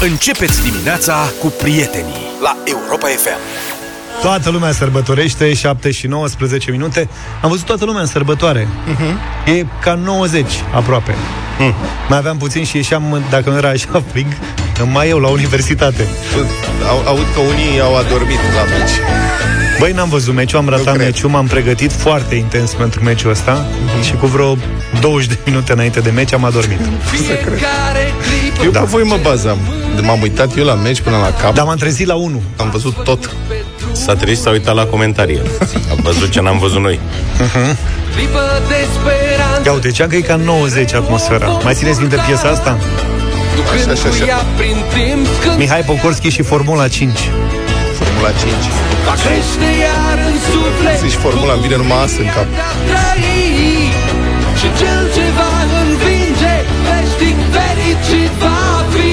Începeți dimineața cu prietenii la Europa FM. Toată lumea sărbătorește, 7 și 19 minute. Am văzut toată lumea în sărbătoare. Uh-huh. E ca 90 aproape. Mm. Mai aveam puțin și ieșeam, dacă nu era așa frig, mai eu la universitate. Au, aud că unii au adormit la meci. Băi, n-am văzut meciul, am ratat meciul, m-am pregătit foarte intens pentru meciul ăsta mm-hmm. și cu vreo 20 de minute înainte de meci am adormit. Eu da. pe voi mă bazam. M-am uitat eu la meci până la cap. Dar m-am trezit la 1. Am văzut tot. S-a trezit, s-a uitat la comentarii. Am văzut ce n-am văzut noi. Uh-huh. Ia uite, cea că e ca 90 atmosfera. Mai țineți minte piesa asta? Așa, așa, așa. Mihai Pocorski și Formula 5. Formula 5. Zici Formula, îmi vine numai asta în cap. Și cel ce va învinge, veșnic fericit va fi.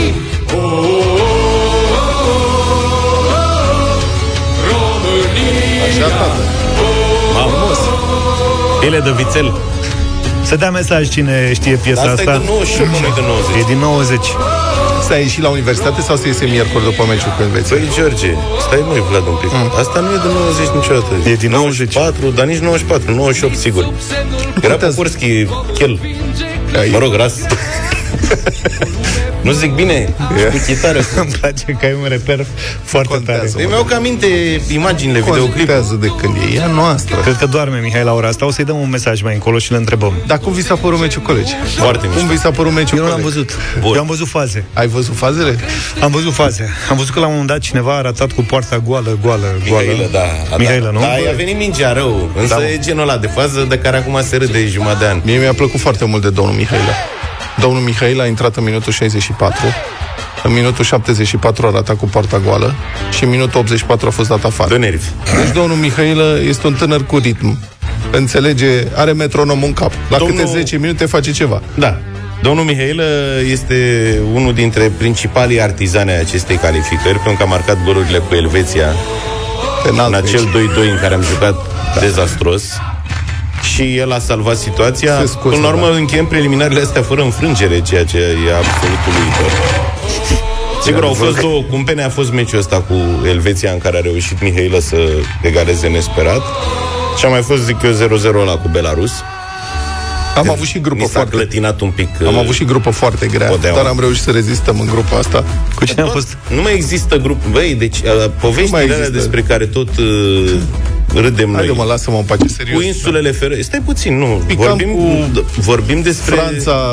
Așa, tată. Frumos. Ele de vițel. Să dea mesaj cine știe piesa asta. asta. e de 98, nu e de 90. E din 90. Să ieși la universitate sau să iese miercuri după meciul cu Elveția? Păi, George, stai mai Vlad un pic. Mm. Asta nu e de 90 niciodată. E din 90. 94, dar nici 94, 98, sigur. Era Pokurski, chel. Mă rog, ras. Nu zic bine, yeah. cu chitară. Îmi place că ai un reper foarte tare. Îmi iau ca minte imaginile, videoclip. Contează de când e, ea noastră. Cred că doarme Mihai la ora asta. O să-i dăm un mesaj mai încolo și le întrebăm. Dar cum vi s-a părut meciul colegi? Foarte Cum vi s-a părut meciul Eu nu l-am colegi? văzut. Bun. Eu am văzut faze. Ai văzut fazele? Am văzut faze. Am văzut că la un moment dat cineva a ratat cu poarta goală, goală, goală. Mihailă, da. Mihailă, nu? Da, i-a venit mingea rău. Însă Da, mă. e genul ăla de fază de care acum se râde jumătate de an. Mie mi-a plăcut foarte mult de domnul Mihaila. Domnul Mihaila a intrat în minutul 64, în minutul 74 a ratat cu poarta goală și în minutul 84 a fost dat afară. De nervi. Deci domnul Mihailă este un tânăr cu ritm. Înțelege, are metronomul în cap. La Domnul- câte 10 minute face ceva. Da. Domnul Mihailă este unul dintre principalii artizani ai acestei calificări, pentru că a marcat golurile cu Elveția Penal, în acel 2-2 în care am jucat da. dezastros. Și el a salvat situația. Se scuză, Până la urmă, da. încheiem preliminarele astea fără înfrângere, ceea ce e absolut uluitor. Sigur, au fost două cumpene, a fost meciul ăsta cu Elveția în care a reușit Mihailă să egaleze nesperat. Și a mai fost, zic eu, 0-0 la cu Belarus. Am avut și grupă Mi s-a foarte... clătinat un pic. Am uh, avut și grupă foarte grea, Podeaua. dar am reușit să rezistăm în grupa asta. Cu cine am fost? Nu mai există grup. Băi, deci uh, poveștile alea există. despre care tot uh, râdem noi. Haide mă, lasă-mă în pace, serios. cu insulele Feroe. Stai puțin, nu. Picam vorbim, cu d- vorbim despre... Franța,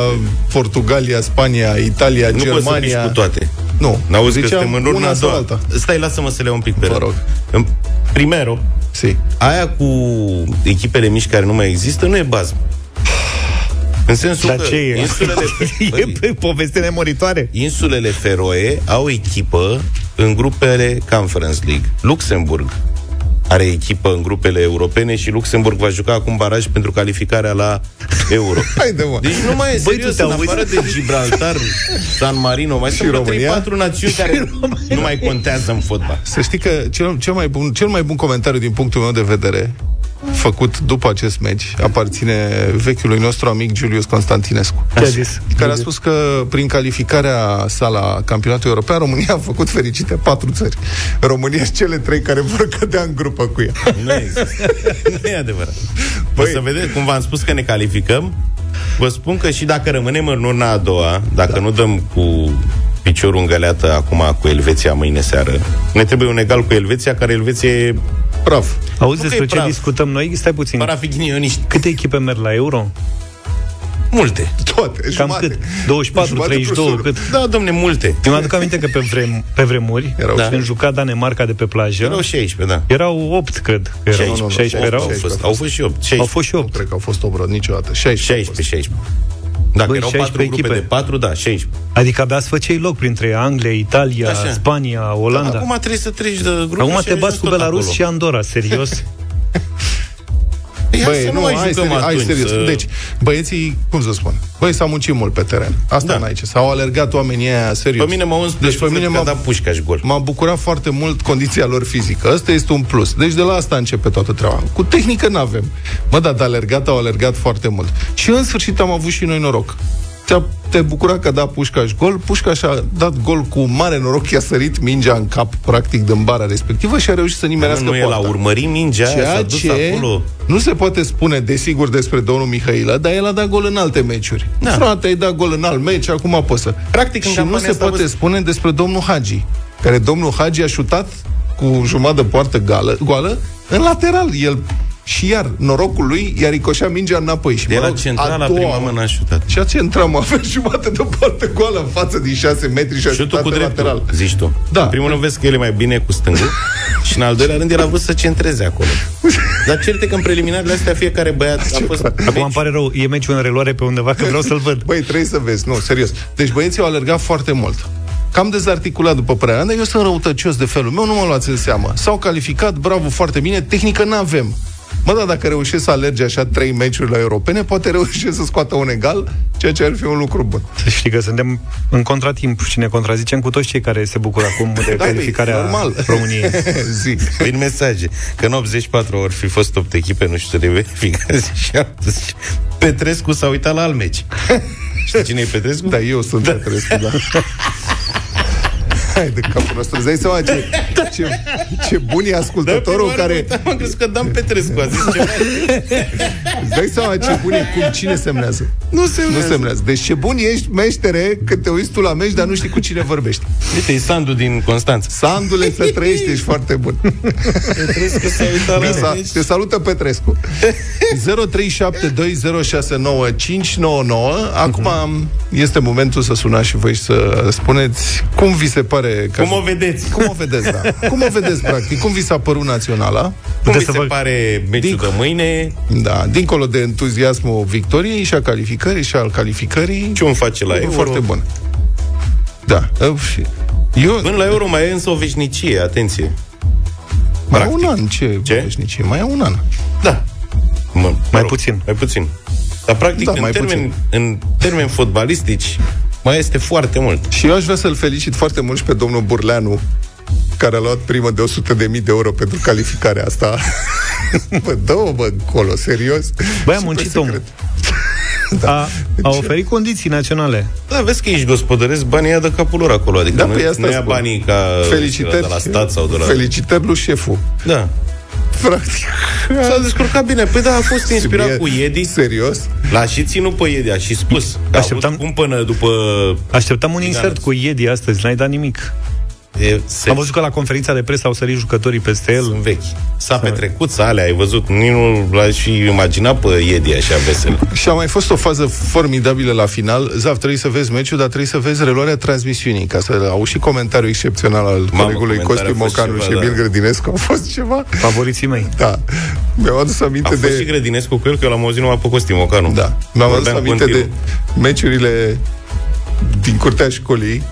Portugalia, Spania, Italia, Nu poți să Germania... pici cu toate. Nu. N-auzi că Ziceam suntem în urna una a sau doua. alta. Stai, lasă-mă să le iau un pic pe Vă rând. rog. În primero, Si. aia cu echipele mici care nu mai există, nu e bază. În sensul Dar că ce e? insulele, e băi, pe poveste nemuritoare. insulele Feroe au echipă în grupele Conference League. Luxemburg are echipă în grupele europene și Luxemburg va juca acum baraj pentru calificarea la Euro. Haide, mă. Deci nu mai e Băi, serios, tu te în auzi? afară de Gibraltar, San Marino, mai sunt vreo România? 3-4 națiuni care nu mai contează în fotbal. Să știi că cel, cel, mai bun, cel mai bun comentariu din punctul meu de vedere făcut după acest meci aparține vechiului nostru amic Julius Constantinescu. Ce a zis? Care a spus că prin calificarea sa la campionatul european România a făcut fericite patru țări. România și cele trei care vor cădea în grupă cu ea. Nu există. nu e adevărat. Băi. o să vedeți, cum v-am spus că ne calificăm, vă spun că și dacă rămânem în urna a doua, dacă da. nu dăm cu piciorul în găleată acum cu Elveția mâine seară, ne trebuie un egal cu Elveția, care Elveția e Praf. Auzi Nu că despre e ce praf. discutăm noi? Stai puțin. parafighinioniști. Câte echipe merg la Euro? Multe. Toate, Cam jumate. cât? 24, Jumate plus 32, unu. cât? Da, domne, multe. Eu mă aduc aminte că pe, vrem, pe vremuri, Erau da. și- când juca Danemarca de pe plajă, Erau 16, da. erau 8, cred. Că erau. 16, 16 erau. Au fost, au fost și 8. Au 16. fost și 8. Cred că au fost obră niciodată. 16. 16, 16. Dacă Băi, erau 16 4 grupe echipe. de 4, da, 16. Adică abia îți făceai loc printre Anglia, Italia, Așa. Spania, Olanda. Acum trebuie să treci de grupe Acum și te ajungi bați cu tot Belarus acolo. și Andorra, serios. Păi, hai Băi, să nu, mai hai, jucăm seri- hai atunci, serios. să- Deci, băieții, cum să spun? Băi, s-a muncit mult pe teren. Asta Da. n-ai ce. S-au alergat oamenii aia serios. Pe mine m-au uns Deci pe mine m-a m-a, dat pușcaș și gol. m-a bucurat foarte mult condiția lor fizică. Asta este un plus. Deci de la asta începe toată treaba. Cu tehnică n-avem. Mă, da, de alergat au alergat foarte mult. Și în sfârșit am avut și noi noroc. Te-a, te bucura că a dat Pușcaș gol, Pușcaș a dat gol cu mare noroc, i-a sărit mingea în cap, practic, din bara respectivă și a reușit să nimerească Nu, nu el a poarta. urmărit mingea aia, s-a Ceea dus ce acolo. nu se poate spune, desigur, despre domnul Mihailă, dar el a dat gol în alte meciuri. Da. Frate, ai dat gol în alt meci, acum apăsă. Practic, în și nu campania se asta poate văz- spune despre domnul Hagi, care domnul Hagi a șutat cu jumătate de poartă gală, goală în lateral. El și iar norocul lui i-a ricoșat mingea înapoi. Și, De mă la rog, central a la doua prima oară- mână a șutat. și a centram, avea jumătate de poartă goală în față din 6 metri și a Și tu șutat cu în dreptul, lateral. zici tu. Da. În primul rând vezi că el e mai bine cu stângul și în al doilea rând el a vrut să centreze acolo. Dar certe că în preliminarele astea fiecare băiat a fost... Acum îmi pare rău, e meciul în reluare pe undeva, că vreau să-l văd. Băi, trebuie să vezi, nu, serios. Deci băieții au alergat foarte mult. Cam dezarticulat după părerea mea, dar eu sunt răutăcios de felul meu, nu mă luați în seamă. S-au calificat, bravo, foarte bine, tehnică n-avem. Mă, da, dacă reușesc să alerge așa trei meciuri la europene, poate reușesc să scoată un egal, ceea ce ar fi un lucru bun. Să știi că suntem în contratimp și ne contrazicem cu toți cei care se bucură acum de Da, calificarea băi, normal. României. Zi. Vin mesaje că în 84 ori fi fost 8 echipe, nu știu de verificați și am zis, Petrescu s-a uitat la alt meci. Știi cine e Petrescu? Da, eu sunt da. Petrescu, da. Hai de capul nostru. Îți dai seama ce, ce, ce bun e ascultătorul Da, care... Am crezut că Dan Petrescu a zis ceva. Îți dai seama ce bun e cum cine semnează. Nu se Nu semnează. Deci ce bun ești, meștere, când te uiți tu la meci, dar nu știi cu cine vorbești. Uite, e Sandu din Constanța. Sandule, să trăiești, ești foarte bun. Petrescu s-a uitat Te, la sa- meci. te salută Petrescu. 0372069599. Acum este momentul să sunați și voi și să spuneți cum vi se pare că Cum o vedeți? cum o vedeți, da. Cum o vedeți, practic? Cum vi s-a părut naționala? Cum Puteți vi să se vă- pare meciul Dincolo. de mâine? Da, dincolo de entuziasmul victoriei și a calificării și al calificării, Ce un face la e Euro? foarte bun. Da. uh, și- Eu, Până la Euro mai e însă o veșnicie, atenție. mai e practic. un an, ce, Ce? veșnicie? Mai e un an. Da. Mă, mă Mai rog, puțin. Mai puțin. Dar practic, Da, în, mai termeni, în termeni fotbalistici, mai este foarte mult. Și eu aș vrea să-l felicit foarte mult și pe domnul Burleanu, care a luat primă de 100.000 de euro pentru calificarea asta. bă, dă-o, bă, încolo, serios. Băi, am Super muncit secret. omul. A, a oferit condiții naționale. Da, vezi că ești gospodăresc, banii ia de capul lor acolo. Adică Da, nu, păi asta nu ia spun. banii ca Felicitări, de la stat sau de la... felicitări lui șeful. Da. Practic. S-a descurcat bine. Păi da, a fost inspirat Mie- cu Iedi. Serios? L-a și ținut pe Iedi, a și spus. Că a Așteptam- avut cumpănă după... Așteptam un insert Egal. cu Iedi astăzi, n-ai dat nimic. E, se, Am văzut că la conferința de presă au sărit jucătorii peste el. sunt vechi. S-a petrecut alea, ai văzut? Nici nu l-aș fi imaginat pe Iedi așa vesel. Și a mai fost o fază formidabilă la final. Zav, trebuie să vezi meciul, dar trebuie să vezi reluarea transmisiunii, ca să auzi și comentariul excepțional al colegului comentariul Costi a fost Mocanu ceva, și da. Emil Grădinescu. A fost ceva? Favoriții mei. Da. Mi-am adus A aminte fost de... și Grădinescu cu el, că eu l-am auzit numai pe Costi Mocanu. Da. Mi-am adus Vorbeam aminte de continuu. meciurile din curtea școlii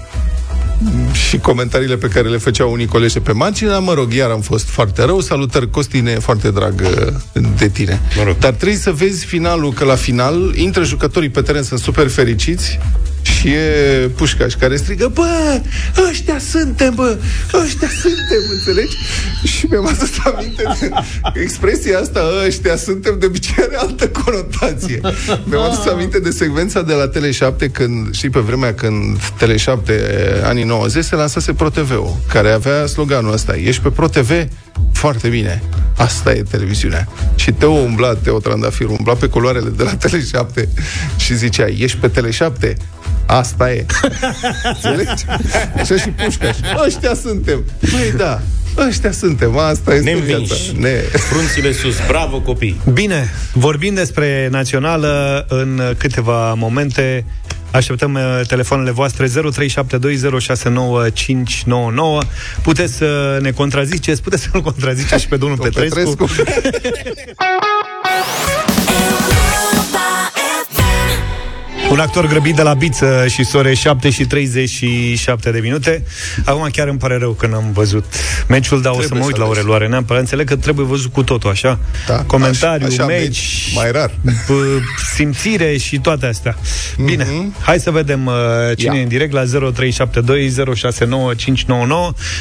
și comentariile pe care le făceau unii colegi pe margine, dar mă rog, iar am fost foarte rău. Salutări, Costine, foarte drag uh, de tine. Mă rog. Dar trebuie să vezi finalul, că la final intră jucătorii pe teren, sunt super fericiți și e Pușcaș care strigă Bă, ăștia suntem, bă, ăștia suntem, înțelegi? Și mi-am adus aminte de expresia asta, ăștia suntem, de obicei are altă conotație. Mi-am adus aminte de secvența de la Tele7 când, știi, pe vremea când Tele7 anii 90 se lansase ProTV-ul, care avea sloganul ăsta, ești pe ProTV? Foarte bine. Asta e televiziunea. Și Teo umbla, Teo Trandafir umbla pe culoarele de la Tele7 și zicea, ești pe Tele7? Asta e. Înțelegi? Așa și Pușcaș. Ăștia suntem. Păi da, ăștia suntem. Asta este viața. Neînvinși. Ne... Frunțile sus, bravo copii! Bine, vorbim despre națională în câteva momente. Așteptăm uh, telefoanele voastre 0372069599. Puteți să ne contraziceți, puteți să-l contraziceți și pe domnul Petrescu. Petrescu. Un actor grăbit de la Biță și sore 7 și 37 de minute. Acum chiar îmi pare rău că n-am văzut meciul, dar o să Trebuie mă uit să la o vezi. reluare. Neapărat înțeleg că trebuie văzut cu totul, așa? Da, Comentariu, așa- așa meci, meci, mai rar. p- simțire și toate astea. Bine, hai să vedem uh, cine Ia. e în direct la 0372069599.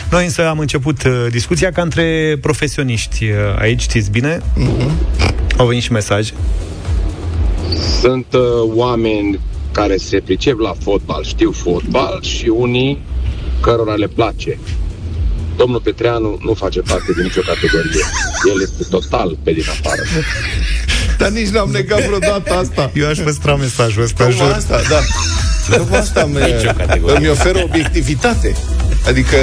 Noi însă am început uh, discuția ca între profesioniști uh, aici, știți bine? Au venit și mesaje. Sunt uh, oameni care se pricep la fotbal, știu fotbal și unii cărora le place. Domnul Petreanu nu face parte din nicio categorie. El este total pe din afară. Dar nici n-am negat vreodată asta. Eu aș păstra mesajul ăsta, Tocmai jur. asta, da. Tocmai asta mi îmi oferă obiectivitate. Adică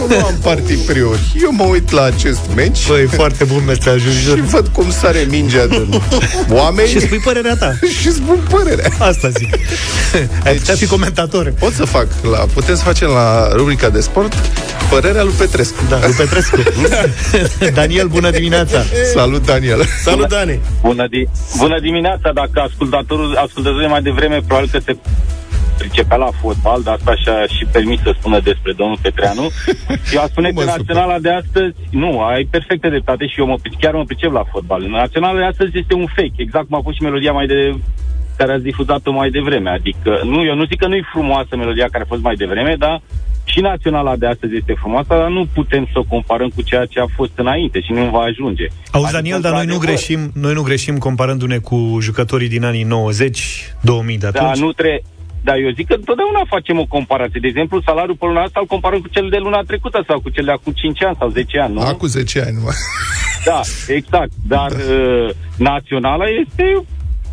eu nu am partii priori. Eu mă uit la acest meci Băi, foarte bun mesajul, și jur. văd cum sare mingea din oameni Și spui părerea ta. și spun părerea. Asta zic. Ai putea fi comentator. Pot să fac la, putem să facem la rubrica de sport părerea lui Petrescu. Da, lui Petrescu. Daniel, bună dimineața. Salut, Daniel. Salut, Dani! Bună, di- Bună dimineața, dacă ascultatorul, ascultătorul de mai devreme probabil că se pricepea la fotbal, dar asta și-a și permis să spună despre domnul Petreanu. Eu aș spune Nu că mă naționala de astăzi, nu, ai perfectă dreptate și eu mă, chiar mă pricep la fotbal. Naționala de astăzi este un fake, exact cum a fost și melodia mai de care ați difuzat-o mai devreme. Adică, nu, eu nu zic că nu e frumoasă melodia care a fost mai devreme, dar și naționala de astăzi este frumoasă, dar nu putem să o comparăm cu ceea ce a fost înainte și nu va ajunge. Auzi, Adică, Daniel, dar noi nu, într-adevăr, greșim, noi nu greșim comparându-ne cu jucătorii din anii 90, 2000 de Da, atunci. nu tre- da, eu zic că întotdeauna facem o comparație. De exemplu, salariul pe luna asta îl comparăm cu cel de luna trecută sau cu cel de acum 5 ani sau 10 ani, nu? Acum 10 ani numai. Da, exact. Dar uh, naționala este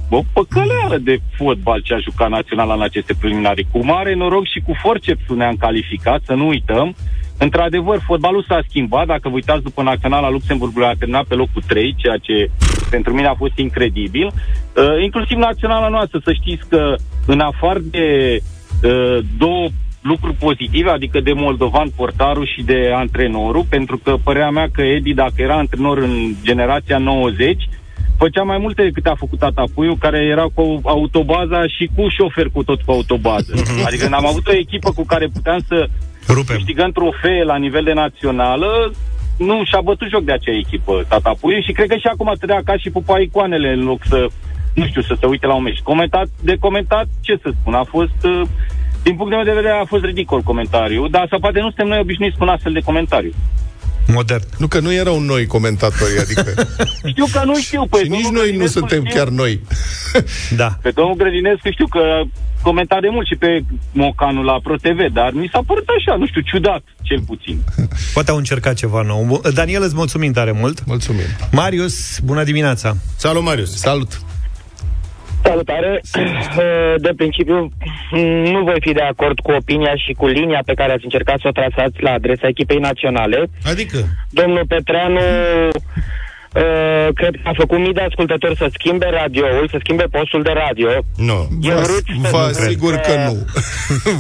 o păcăleală de fotbal ce a jucat naționala în aceste preliminari. Cu mare noroc și cu forcepsul ne-am calificat, să nu uităm. Într-adevăr, fotbalul s-a schimbat. Dacă vă uitați după Naționala Luxemburgului, a terminat pe locul 3, ceea ce pentru mine a fost incredibil. Uh, inclusiv Naționala noastră, să știți că în afară de uh, două lucruri pozitive, adică de moldovan portarul și de antrenorul, pentru că părerea mea că Edi, dacă era antrenor în generația 90, făcea mai multe decât a făcut tata Puiu, care era cu autobaza și cu șofer cu tot cu autobază. Adică n-am avut o echipă cu care puteam să Rupem. câștigăm trofee la nivel de națională, nu și-a bătut joc de acea echipă, tata Puiu, și cred că și acum trăia ca și pupa icoanele în loc să, nu știu, să se uite la un meci. Comentat, de comentat, ce să spun, a fost, uh, din punct de vedere, a fost ridicol comentariu, dar să poate nu suntem noi obișnuiți cu un astfel de comentariu. Modern. Nu că nu erau noi comentatori, adică Știu că nu știu, păi și nici domnul noi nu Grădinescu suntem știu- chiar noi. Da. Pe domnul Grădinescu știu că comenta de mult și pe Mocanul la ProTV, dar mi s-a părut așa, nu știu, ciudat, cel puțin. Poate au încercat ceva nou. Daniel, îți mulțumim tare mult. Mulțumim. Marius, bună dimineața. Salut, Marius! Salut. Salutare! De principiu, nu voi fi de acord cu opinia și cu linia pe care ați încercat să o trasați la adresa echipei naționale. Adică? Domnul Petreanu uh, cred că a făcut mii de ascultători să schimbe radioul, să schimbe postul de radio. Nu. Eu Vă, vrut să vă zic asigur că- că nu.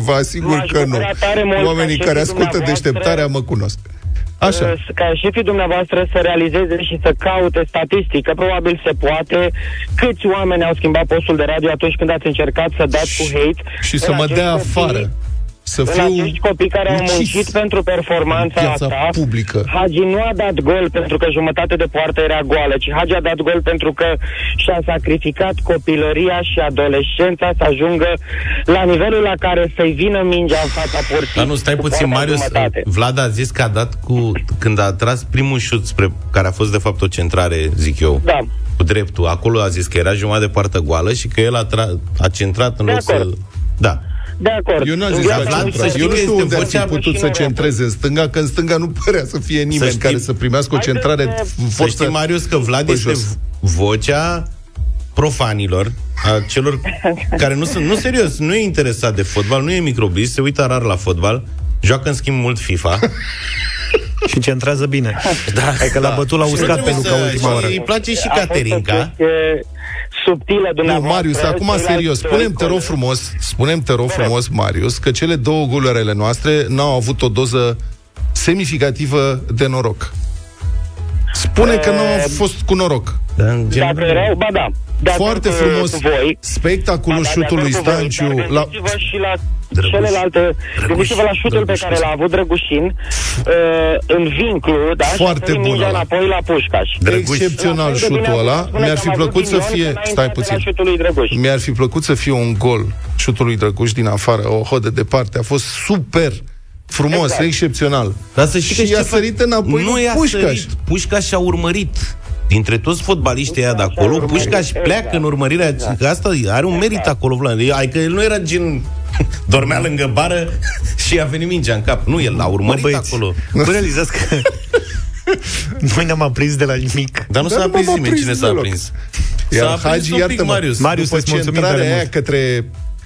Vă asigur M-aș că nu. bucura tare mult Oamenii ca care șefii ascultă dumneavoastră- deșteptarea mă cunosc. Așa. Uh, ca șefii dumneavoastră să realizeze și să caute statistică, probabil se poate, câți oameni au schimbat postul de radio atunci când ați încercat să dați cu hate. Și să în mă acești dea copii- afară. Să În fiu acești copii care au ucis muncit pentru performanța în piața asta, publică. Hagi nu a dat gol pentru că jumătate de poartă era goală, ci Hagi a dat gol pentru că și-a sacrificat copilăria și adolescența să ajungă la nivelul la care să-i vină mingea în fața porții. Dar nu, stai cu puțin, poarta Marius. jumătate. Vlad a zis că a dat cu... Când a tras primul șut spre... Care a fost, de fapt, o centrare, zic eu. Da. Cu dreptul. Acolo a zis că era jumătate de poartă goală și că el a, tra- a centrat în De loc acord. să... Da. De acord. Eu n-am În zis viața la nu centra. se Eu nu știe, știu este unde ar fi vocea- putut și să noi centreze în stânga, că în stânga nu părea să fie nimeni știi- care să primească o Haideți centrare să- în Să forță. știi, Marius, că Vlad pe este jos. vocea profanilor, a celor care nu sunt, nu serios, nu e interesat de fotbal, nu e microbist, se uită rar la fotbal, joacă în schimb mult FIFA. Și centrează bine. Da, Hai că l-a bătut la Și uscat pe trebuie Luca să- ultima și oră. Îi place și A fost o Caterinca. chestie subtilă Nu, dumneavoastră. Marius, acum ceilalți serios, doi spunem te rog colegi. frumos, spunem te rog frumos, Marius, că cele două golurele noastre n-au avut o doză semnificativă de noroc. Spune că nu au fost cu noroc. Dar în Dacă general, erau, ba da. De acord Foarte cu- frumos cu voi. spectacolul Da, da, de șutului acord cu voi, Stanciu dar la... Gândiți-vă și la Drăguș. celelalte... Gândiți-vă la șutul pe Drăguș, care l-a avut Drăgușin uh, în vinclu, da? Foarte și a bun mingea ăla. înapoi la Pușcaș. Drăguș. Excepțional La fel de bine șutul a ăla. putut spune Mi-ar că fi am avut plăcut să ghinion fie... înainte Stai de la puțin. șutul lui Drăguș. Mi-ar fi plăcut să fie un gol șutul lui Drăguș din afară, o hodă departe. A fost super frumos, Exact. excepțional. Dar să știi că Și ce a fac- sărit înapoi Nu lui i-a Pușcaș. sărit. Pușcaș a urmărit dintre toți fotbaliștii ăia de acolo, Pușcaș pleacă în urmărirea... Că asta are un merit acolo, Vlad. Adică el nu era gen... Dormea lângă bară și a venit mingea în cap. Nu, el l-a urmărit băieți, acolo. Vă realizați că noi ne-am aprins de la nimic. Dar nu Dar s-a nu aprins m-am nimeni. aprins Cine s-a deloc. aprins? Iar S-a aprins Hagi, un pic iartă-mă, Marius. Marius, după îți mulțumim centrarea tare aia mult. către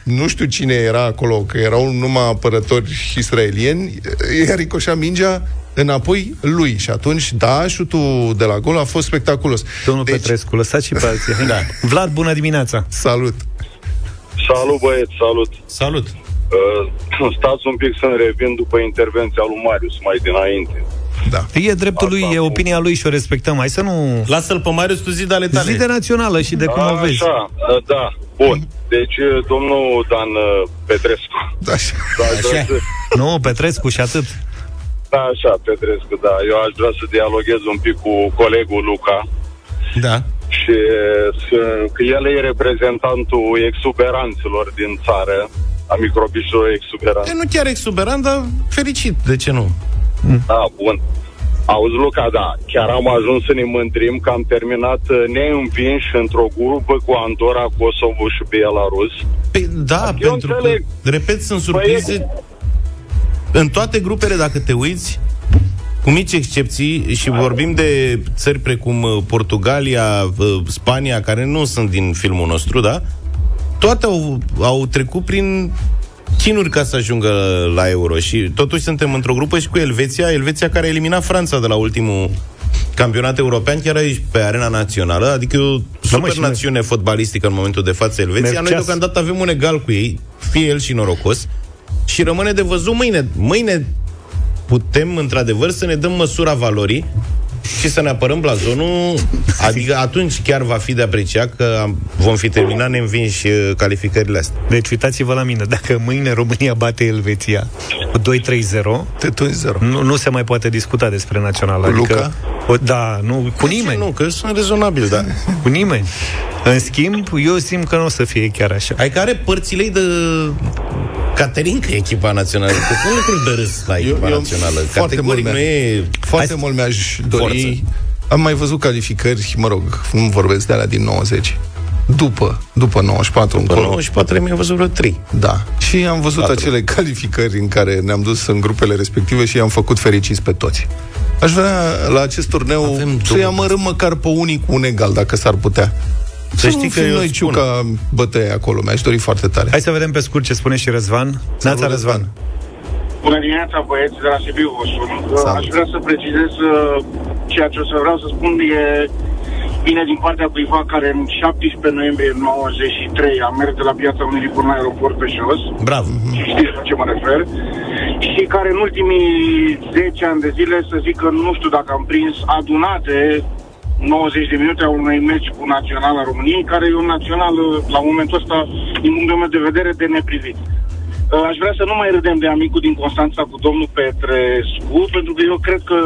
nu știu cine era acolo, că erau numai apărători israelieni, i-a ricoșat mingea înapoi lui. Și atunci, da, șutul de la gol a fost spectaculos. Domnul deci, Petrescu, lăsați și pe alții. Da. Vlad, bună dimineața! Salut! Salut băieți, salut. Salut. Uh, stați un pic să-mi revin după intervenția lui Marius mai dinainte. Da. E dreptul lui, Asta e cu- opinia lui și o respectăm. Hai să nu... Lasă-l pe Marius, tu zi de ale tale. Zi de națională și de cum o vezi. Așa, uh, da, bun. Deci uh, domnul Dan uh, Petrescu. Da, așa. Da, aș vrea Așa. să, Nu, Petrescu și atât. da, așa, Petrescu, da. Eu aș vrea să dialoghez un pic cu colegul Luca Da. și uh, să, că el e reprezentantul exuberanților din țară, a microbișilor exuberanți. E nu chiar exuberant, dar fericit. De ce nu? Da, bun. Auzi, Luca, da, chiar am ajuns să ne mândrim că am terminat uh, neînvinși într-o grupă cu Andorra, Kosovo și Belarus. Păi, da, Eu pentru înțeleg. că, repet, sunt surprize în toate grupele, dacă te uiți, cu mici excepții, și vorbim de țări precum uh, Portugalia, uh, Spania, care nu sunt din filmul nostru, da? Toate au, au trecut prin chinuri ca să ajungă la euro și totuși suntem într-o grupă și cu Elveția, Elveția care a eliminat Franța de la ultimul campionat european, chiar aici pe arena națională, adică e o super și noi- națiune fotbalistică în momentul de față Elveția. Merg Noi ceas. deocamdată avem un egal cu ei, fie el și norocos, și rămâne de văzut mâine. Mâine putem, într-adevăr, să ne dăm măsura valorii și să ne apărăm blazonul, adică atunci chiar va fi de apreciat că am- vom fi terminat neînvinși uh, calificările astea. Deci uitați-vă la mine, dacă mâine România bate Elveția cu 2-3-0, Te tunzi zero. nu, nu se mai poate discuta despre națională. Cu Adică, Luca? o, da, nu, cu nimeni. Nu, că sunt rezonabil, da. Cu nimeni. În schimb, eu simt că nu o să fie chiar așa. Ai care părțile ei de Caterinca echipa națională, că sunt lucruri de râs la echipa eu națională. foarte Categoric mult nu e... Foarte mult mi-aș dori... Forță. Am mai văzut calificări, mă rog, nu vorbesc de alea din 90. După, după 94 Pe încolo. 94 mi-am văzut vreo 3. Da. Și am văzut Patru. acele calificări în care ne-am dus în grupele respective și i-am făcut fericiți pe toți. Aș vrea la acest turneu Avem să-i două. amărâm măcar pe unii cu un egal, dacă s-ar putea. Să nu știi că fim eu noi spun. ciuca bătăie acolo. Mi-aș dori foarte tare. Hai să vedem pe scurt ce spune și Răzvan. Neața Răzvan. Bună dimineața, băieți, de la Sibiu vă sun. Salut. Aș vrea să precizez uh, ceea ce o să vreau să spun e vine din partea cuiva care în 17 noiembrie 93 a mers de la Piața Unirii până la aeroport pe jos Bravo. și știți la ce mă refer, și care în ultimii 10 ani de zile, să zic că nu știu dacă am prins adunate 90 de minute a unui meci cu Naționala României, care e un național, la momentul ăsta, din punctul meu de vedere, de neprivit. Uh, Aș vrea să nu mai râdem de amicul din Constanța cu domnul Petrescu, pentru că eu cred că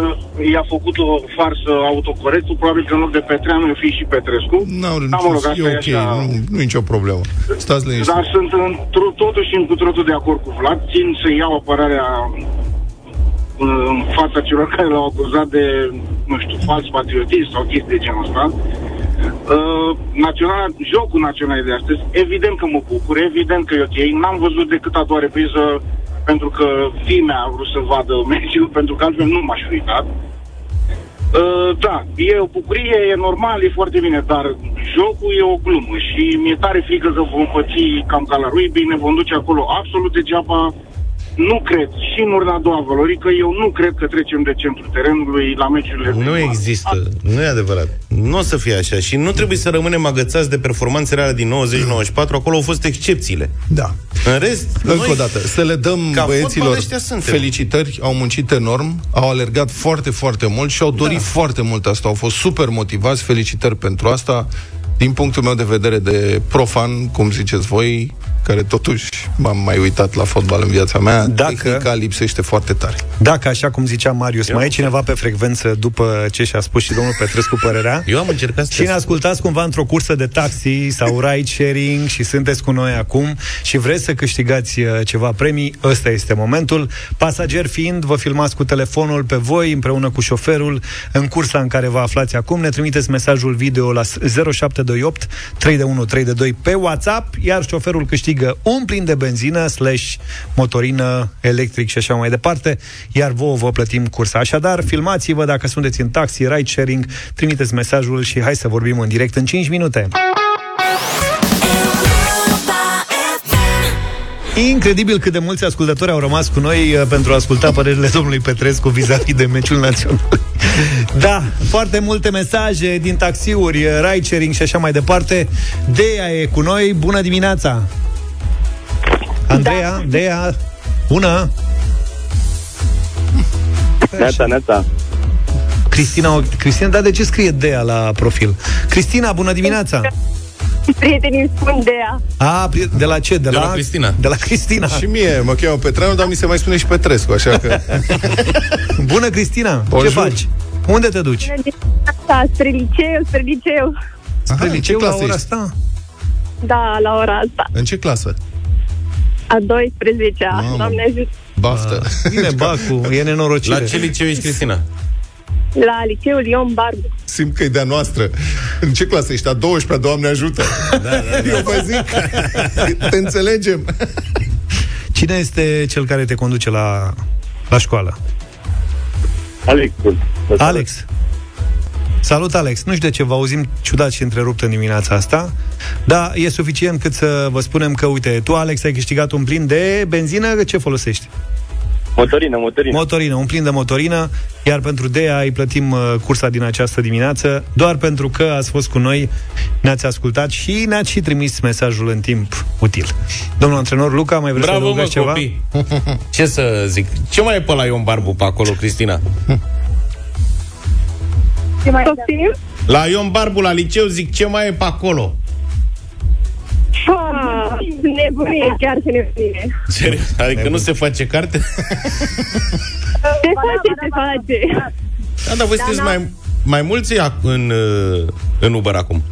i-a făcut o farsă autocorectul, probabil că în loc de Petreanu o fi și Petrescu. N-au Da, mă rog, e asta e ok, așa. nu, nu e nicio problemă. Stați liniștiți. Dar sunt într totuși cu totul de acord cu Vlad. Țin să iau apărarea uh, în fața celor care l-au acuzat de, nu știu, fals patriotism sau chestii de genul ăsta. Uh, național, jocul național de astăzi, evident că mă bucur, evident că e ok. N-am văzut decât a doua repriză pentru că fimea a vrut să vadă meciul, pentru că altfel nu m-aș fi uitat. Uh, da, e o bucurie, e normal, e foarte bine, dar jocul e o glumă și mi-e tare frică că vom păți cam ca la Ruibii, ne vom duce acolo absolut degeaba. Nu cred, și în urna a doua valorică, eu nu cred că trecem de centrul terenului la meciurile Nu primare. există. Nu e adevărat. Nu o să fie așa. Și nu trebuie să rămânem agățați de performanțele alea din 90-94. Acolo au fost excepțiile. Da. În rest, Încă noi, o dată, să le dăm ca băieților fotbal ăștia suntem. felicitări, au muncit enorm, au alergat foarte, foarte mult și au dorit da. foarte mult asta, au fost super motivați, felicitări pentru asta. Din punctul meu de vedere de profan, cum ziceți voi, care totuși m-am mai uitat la fotbal în viața mea, Dacă- tehnica lipsește foarte tare. Dacă, așa cum zicea Marius, mai e cineva pe frecvență după ce și-a spus și domnul Petrescu părerea? Eu am încercat să Și ne ascultați cumva într-o cursă de taxi sau ride sharing și sunteți cu noi acum și vreți să câștigați uh, ceva premii, ăsta este momentul. Pasager fiind, vă filmați cu telefonul pe voi împreună cu șoferul în cursa în care vă aflați acum. Ne trimiteți mesajul video la 0728 3 de 1 3 de 2 pe WhatsApp, iar șoferul câștigă un plin de benzină slash motorină electric și așa mai departe, iar vouă vă plătim cursa. Așadar, filmați-vă dacă sunteți în taxi, ride sharing, trimiteți mesajul și hai să vorbim în direct în 5 minute. Incredibil cât de mulți ascultători au rămas cu noi uh, pentru a asculta părerile domnului Petrescu vis-a-vis de meciul național. Da, foarte multe mesaje din taxiuri, uh, ride sharing și așa mai departe. Dea e cu noi. Bună dimineața! Andreea, da. Dea, bună! Neața, neața. Cristina, Cristina, dar de ce scrie Dea la profil? Cristina, bună dimineața! Prietenii îmi spun de ea. A, pri- de la ce? De, De la Cristina. De la Cristina. Și mie mă cheamă Petreanu, dar mi se mai spune și Petrescu, așa că... Bună, Cristina! Ce Bonjour. faci? Unde te duci? Bună dimineața, spre liceu, spre liceu. Spre Aha, liceu ce la clasă ora ești? asta? Da, la ora asta. În ce clasă? A 12-a. Mamă. Doamne ajută. Baftă. Bine, Bacu, e nenorocire. La ce liceu ești, Cristina? La liceul Ion Barbu. Simt că e de-a noastră. În ce clasă ești? A 12-a, Doamne ajută. Da, da, da. Eu vă zic, te înțelegem. Cine este cel care te conduce la, la școală? Alex, Alex. Salut, Alex. Nu știu de ce vă auzim ciudat și întrerupt în dimineața asta, dar e suficient cât să vă spunem că, uite, tu, Alex, ai câștigat un plin de benzină, ce folosești? Motorină, motorină. Motorină, un plin de motorină, iar pentru Dea îi plătim uh, cursa din această dimineață, doar pentru că ați fost cu noi, ne-ați ascultat și ne-ați și trimis mesajul în timp util. Domnul antrenor Luca, mai vreți să Bravo, mă, adăugați ceva? copii! Ce să zic? Ce mai e pe la Ion Barbu pe acolo, Cristina? Ce mai Poftim? La Ion Barbu, la liceu, zic, ce mai e pe acolo? Ah, nebunie, chiar ce nebunie. Serios? Adică nu se face carte? Se face, se face. Da, dar voi sunteți n-am- mai, mai mulți ac- în, uh, în Uber acum.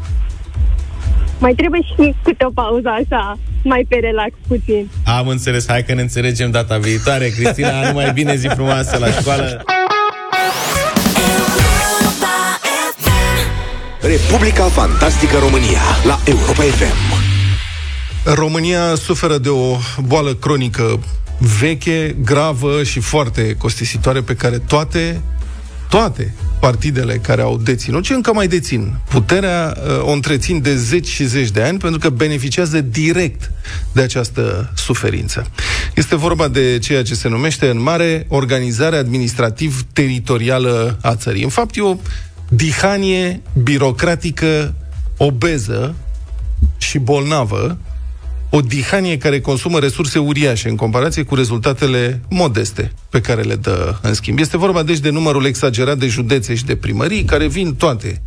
Mai trebuie și câte o pauză așa, mai pe relax puțin. Am înțeles, hai că ne înțelegem data viitoare. Cristina, numai bine, zi frumoasă la școală. Republica Fantastică România la Europa FM. România suferă de o boală cronică veche, gravă și foarte costisitoare pe care toate, toate partidele care au deținut și încă mai dețin puterea, uh, o întrețin de zeci și zeci de ani pentru că beneficiază direct de această suferință. Este vorba de ceea ce se numește în mare organizare administrativ-teritorială a țării. În fapt, e o dihanie birocratică obeză și bolnavă, o dihanie care consumă resurse uriașe în comparație cu rezultatele modeste pe care le dă în schimb. Este vorba deci de numărul exagerat de județe și de primării care vin toate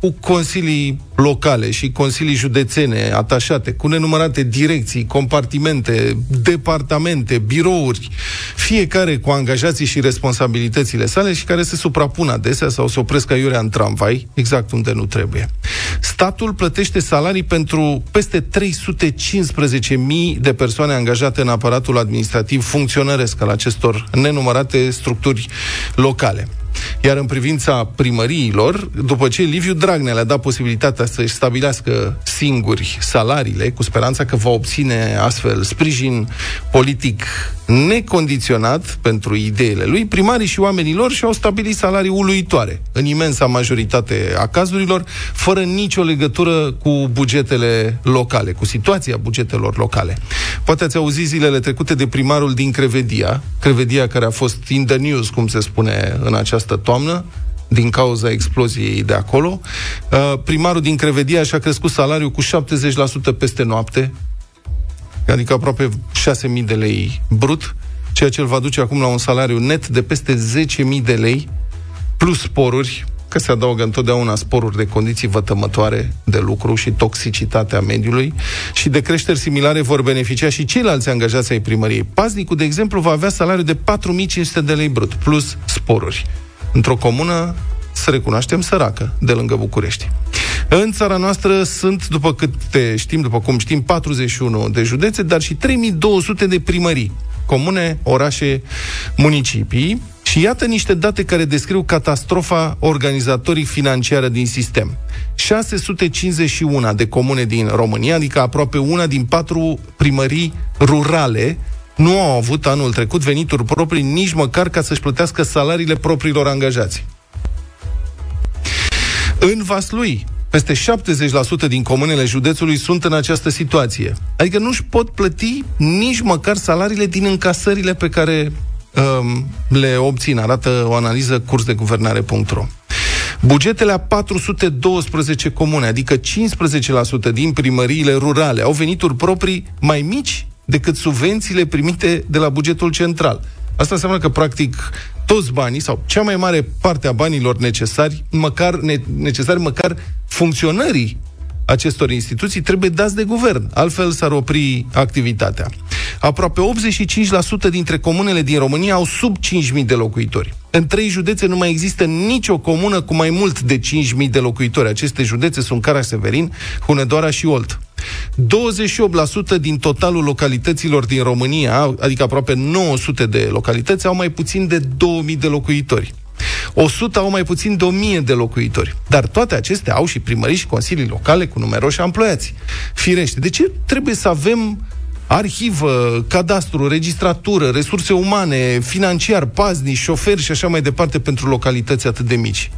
cu consilii locale și consilii județene atașate, cu nenumărate direcții, compartimente, departamente, birouri, fiecare cu angajații și responsabilitățile sale și care se suprapun adesea sau se opresc aiurea în tramvai, exact unde nu trebuie. Statul plătește salarii pentru peste 315.000 de persoane angajate în aparatul administrativ funcționăresc al acestor nenumărate structuri locale. Iar în privința primăriilor, după ce Liviu Dragnea le-a dat posibilitatea să-și stabilească singuri salariile, cu speranța că va obține astfel sprijin politic necondiționat pentru ideile lui, primarii și oamenii lor și-au stabilit salarii uluitoare, în imensa majoritate a cazurilor, fără nicio legătură cu bugetele locale, cu situația bugetelor locale. Poate ați auzit zilele trecute de primarul din Crevedia, Crevedia care a fost in the news, cum se spune în această toamnă, din cauza exploziei de acolo. Uh, Primarul din Crevedia și-a crescut salariul cu 70% peste noapte, adică aproape 6.000 de lei brut, ceea ce îl va duce acum la un salariu net de peste 10.000 de lei, plus sporuri, că se adaugă întotdeauna sporuri de condiții vătămătoare de lucru și toxicitatea mediului și de creșteri similare vor beneficia și ceilalți angajați ai primăriei. Paznicul, de exemplu, va avea salariu de 4500 de lei brut, plus sporuri. Într-o comună să recunoaștem, săracă, de lângă București. În țara noastră sunt, după câte știm, după cum știm, 41 de județe, dar și 3200 de primării, comune, orașe, municipii. Și iată niște date care descriu catastrofa organizatorii financiară din sistem. 651 de comune din România, adică aproape una din patru primării rurale, nu au avut anul trecut venituri proprii nici măcar ca să-și plătească salariile propriilor angajați. În Vaslui, peste 70% din comunele județului sunt în această situație. Adică nu-și pot plăti nici măcar salariile din încasările pe care um, le obțin, arată o analiză cursdeguvernare.ro. Bugetele a 412 comune, adică 15% din primăriile rurale, au venituri proprii mai mici decât subvențiile primite de la bugetul central. Asta înseamnă că, practic, toți banii, sau cea mai mare parte a banilor necesari, măcar, ne, necesari măcar funcționării acestor instituții trebuie dați de guvern, altfel s-ar opri activitatea. Aproape 85% dintre comunele din România au sub 5.000 de locuitori. În trei județe nu mai există nicio comună cu mai mult de 5.000 de locuitori. Aceste județe sunt Cara-Severin, Hunedoara și Olt. 28% din totalul localităților din România, adică aproape 900 de localități, au mai puțin de 2000 de locuitori. 100 au mai puțin de 1000 de locuitori. Dar toate acestea au și primării și consilii locale cu numeroși amploiați. Firește, de ce trebuie să avem arhivă, cadastru, registratură, resurse umane, financiar, paznici, șoferi și așa mai departe pentru localități atât de mici?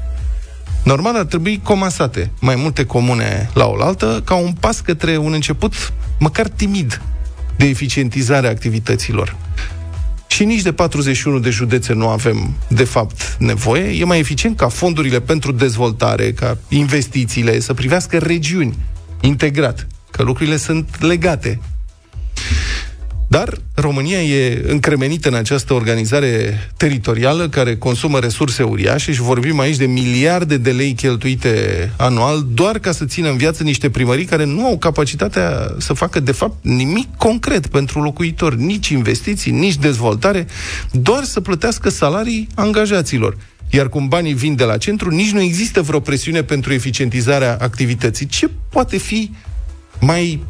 Normal ar trebui comasate mai multe comune la oaltă ca un pas către un început măcar timid de eficientizare a activităților. Și nici de 41 de județe nu avem, de fapt, nevoie. E mai eficient ca fondurile pentru dezvoltare, ca investițiile, să privească regiuni integrat, că lucrurile sunt legate dar România e încremenită în această organizare teritorială care consumă resurse uriașe și vorbim aici de miliarde de lei cheltuite anual doar ca să țină în viață niște primării care nu au capacitatea să facă, de fapt, nimic concret pentru locuitori, nici investiții, nici dezvoltare, doar să plătească salarii angajaților. Iar cum banii vin de la centru, nici nu există vreo presiune pentru eficientizarea activității. Ce poate fi mai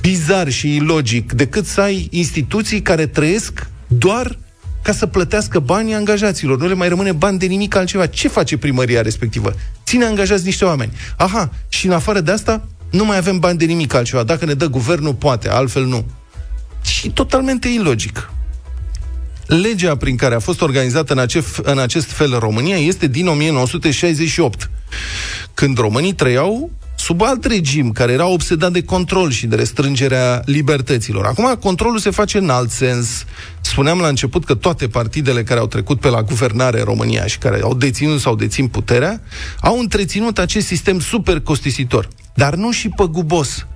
bizar și ilogic decât să ai instituții care trăiesc doar ca să plătească banii angajaților. Nu le mai rămâne bani de nimic altceva. Ce face primăria respectivă? Ține angajați niște oameni. Aha, și în afară de asta, nu mai avem bani de nimic altceva. Dacă ne dă guvernul, poate, altfel nu. Și totalmente ilogic. Legea prin care a fost organizată în acest, în acest fel România este din 1968, când românii trăiau sub alt regim, care era obsedat de control și de restrângerea libertăților. Acum, controlul se face în alt sens. Spuneam la început că toate partidele care au trecut pe la guvernare în România și care au deținut sau dețin puterea, au întreținut acest sistem super costisitor, dar nu și păgubos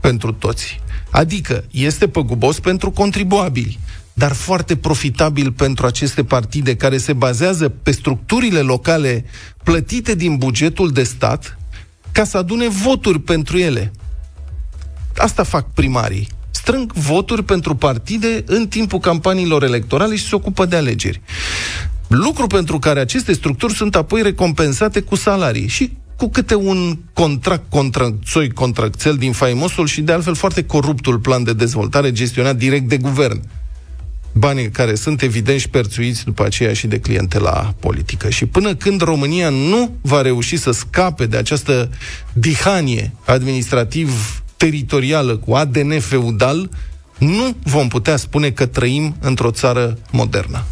pentru toți. Adică, este păgubos pentru contribuabili, dar foarte profitabil pentru aceste partide care se bazează pe structurile locale plătite din bugetul de stat ca să adune voturi pentru ele. Asta fac primarii. Strâng voturi pentru partide în timpul campaniilor electorale și se ocupă de alegeri. Lucru pentru care aceste structuri sunt apoi recompensate cu salarii și cu câte un contract contracțoi contracțel din faimosul și de altfel foarte coruptul plan de dezvoltare gestionat direct de guvern banii care sunt evident șperțuiți după aceea și de clientela politică. Și până când România nu va reuși să scape de această dihanie administrativ-teritorială cu ADN feudal, nu vom putea spune că trăim într-o țară modernă.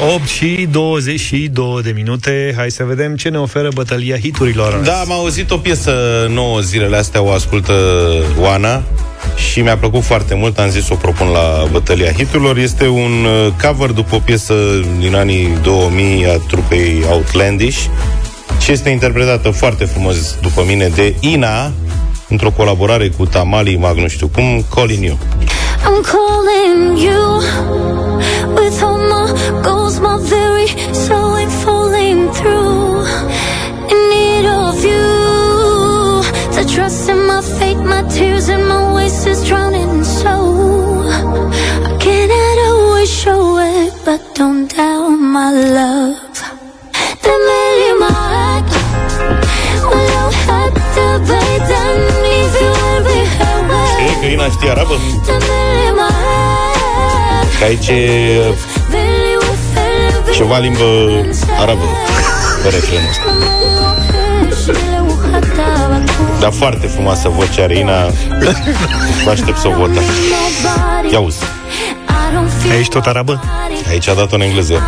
8 și 22 de minute. Hai să vedem ce ne oferă bătălia hiturilor. Da, am auzit o piesă nouă zilele astea, o ascultă Oana și mi-a plăcut foarte mult, am zis să o propun la bătălia hiturilor. Este un uh, cover după o piesă din anii 2000 a trupei Outlandish și este interpretată foarte frumos, după mine, de Ina, într-o colaborare cu Tamali Mag, nu știu cum, Calling You. I'm calling you with all goes my very soul and falling through. In need of you, the trust in my fate, my tears and my waste drowning. So I cannot always show it, but don't doubt my love. The million my heart will have to be done if you will be away. Aici e ceva limbă arabă pe refrenul ăsta. Dar foarte frumoasă vocea are Ina. Vă aștept să o vota. Ia uzi. Aici tot arabă? Aici a dat-o în engleză.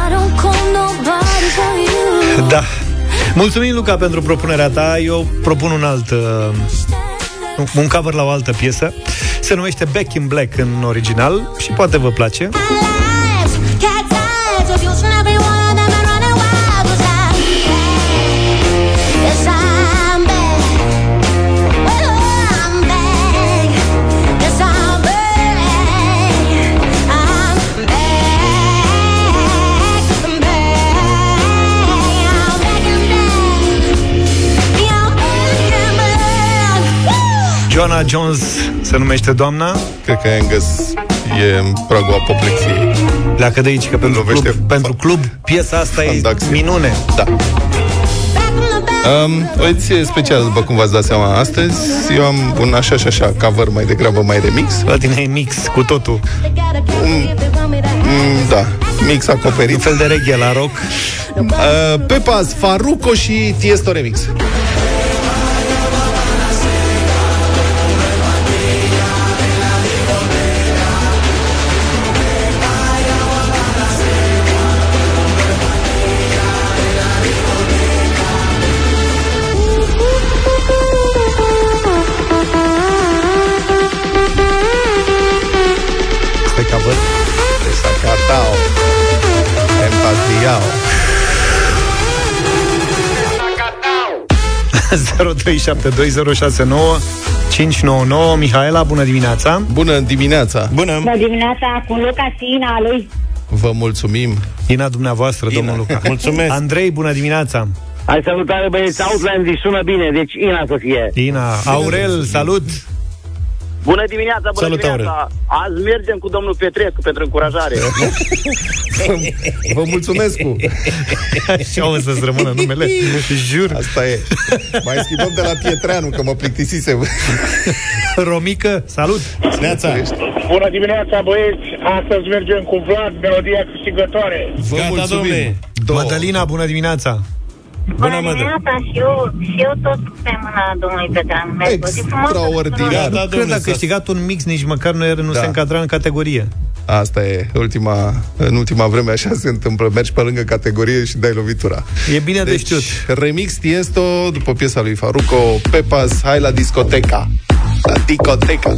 Da. Mulțumim, Luca, pentru propunerea ta. Eu propun un alt... Uh, un cover la o altă piesă. Se numește Back in Black în original și poate vă place. Joanna Jones se numește doamna. Cred că Angus e în pragul apoplexiei. Pleacă de aici, că pentru Lovește club, pentru club piesa asta Fandaxie. e minune. Da. Um, o ediție specială, după cum v-ați dat seama astăzi. Eu am un așa și așa cover mai degrabă mai remix. La tine e mix cu totul. Mm, da, mix acoperit. Un fel de reggae la rock. Uh, Pepas, Faruco și Tiesto remix. 0372069599 Mihaela, bună dimineața Bună dimineața! Bună! Bună dimineața cu Luca Sina lui. Vă mulțumim! Ina dumneavoastră, Ina. domnul Luca Mulțumesc. Andrei, bună dimineața Hai salutare băieți, Outland sună bine, deci Ina să fie. Ina, Aurel, salut Bună dimineața, bună Salut, dimineața. Azi mergem cu domnul Petrescu pentru încurajare. Vă, vă mulțumesc cu. Așa o să-ți rămână numele Jur Asta e. Mai schimbăm de la Pietreanu, că mă plictisisem. Romică, salut Neața. Bună dimineața, băieți! Astăzi mergem cu Vlad, melodia câștigătoare. Vă Gata, mulțumim. domnule. Două. Madalina, bună dimineața Bună Mădă. dimineața și eu, și eu tot pe mâna domnului Petreanu. Merg o zi frumoasă Extraordinar. tuturor. Da, Nu cred domnule, că a să- câștigat un mix Nici măcar nu, era, nu Da. se încadra în categorie Asta e, ultima, în ultima vreme așa se întâmplă. Mergi pe lângă categorie și dai lovitura. E bine de știut remix Tiesto, după piesa lui Faruco, Pepas, hai la discoteca. La discoteca.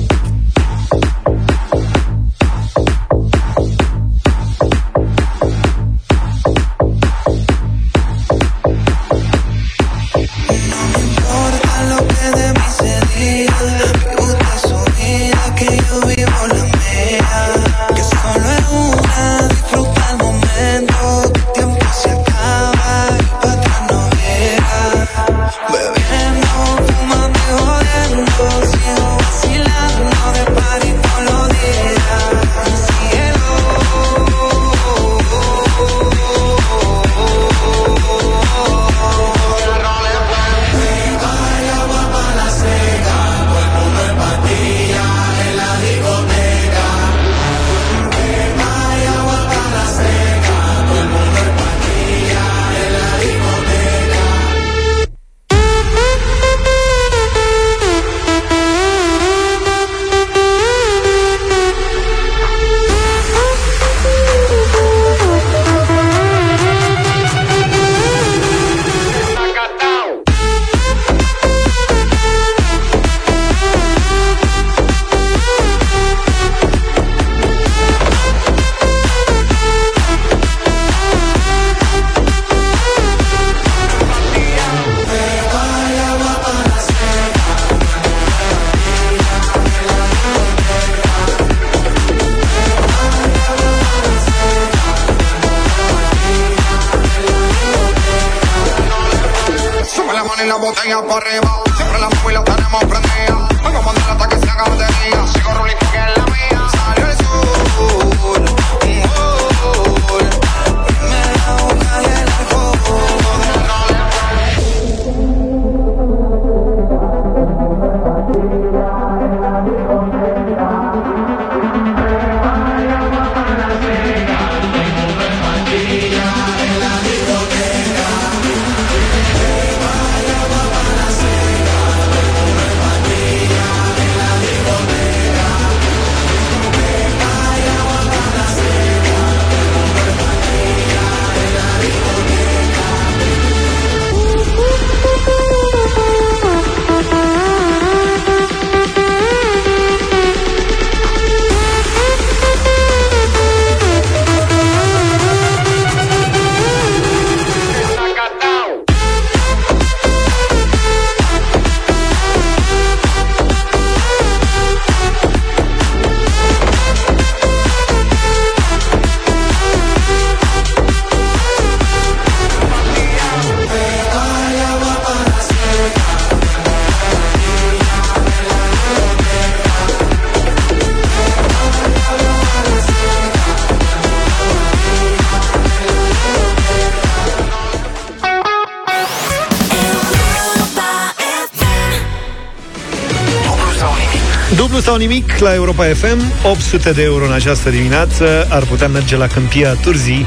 Sau nimic la Europa FM 800 de euro în această dimineață Ar putea merge la Câmpia Turzii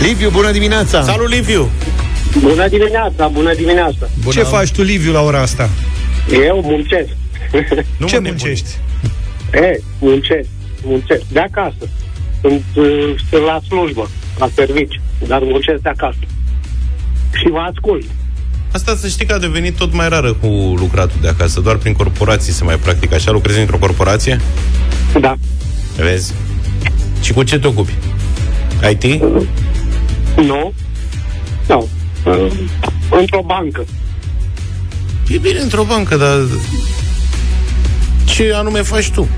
Liviu, bună dimineața! Salut, Liviu! Bună dimineața, bună dimineața. Bună. Ce faci tu, Liviu, la ora asta? Eu muncesc. Nu Ce muncești? E, muncesc, muncesc. De acasă. Sunt, uh, sunt la slujbă, la serviciu, dar muncesc de acasă. Și vă ascult. Asta să știi că a devenit tot mai rară cu lucratul de acasă. Doar prin corporații se mai practică așa. Lucrezi într-o corporație? Da. Vezi? Și cu ce te ocupi? IT? Nu. Nu. Uh, Într-o bancă. E bine într-o bancă, dar ce anume faci tu?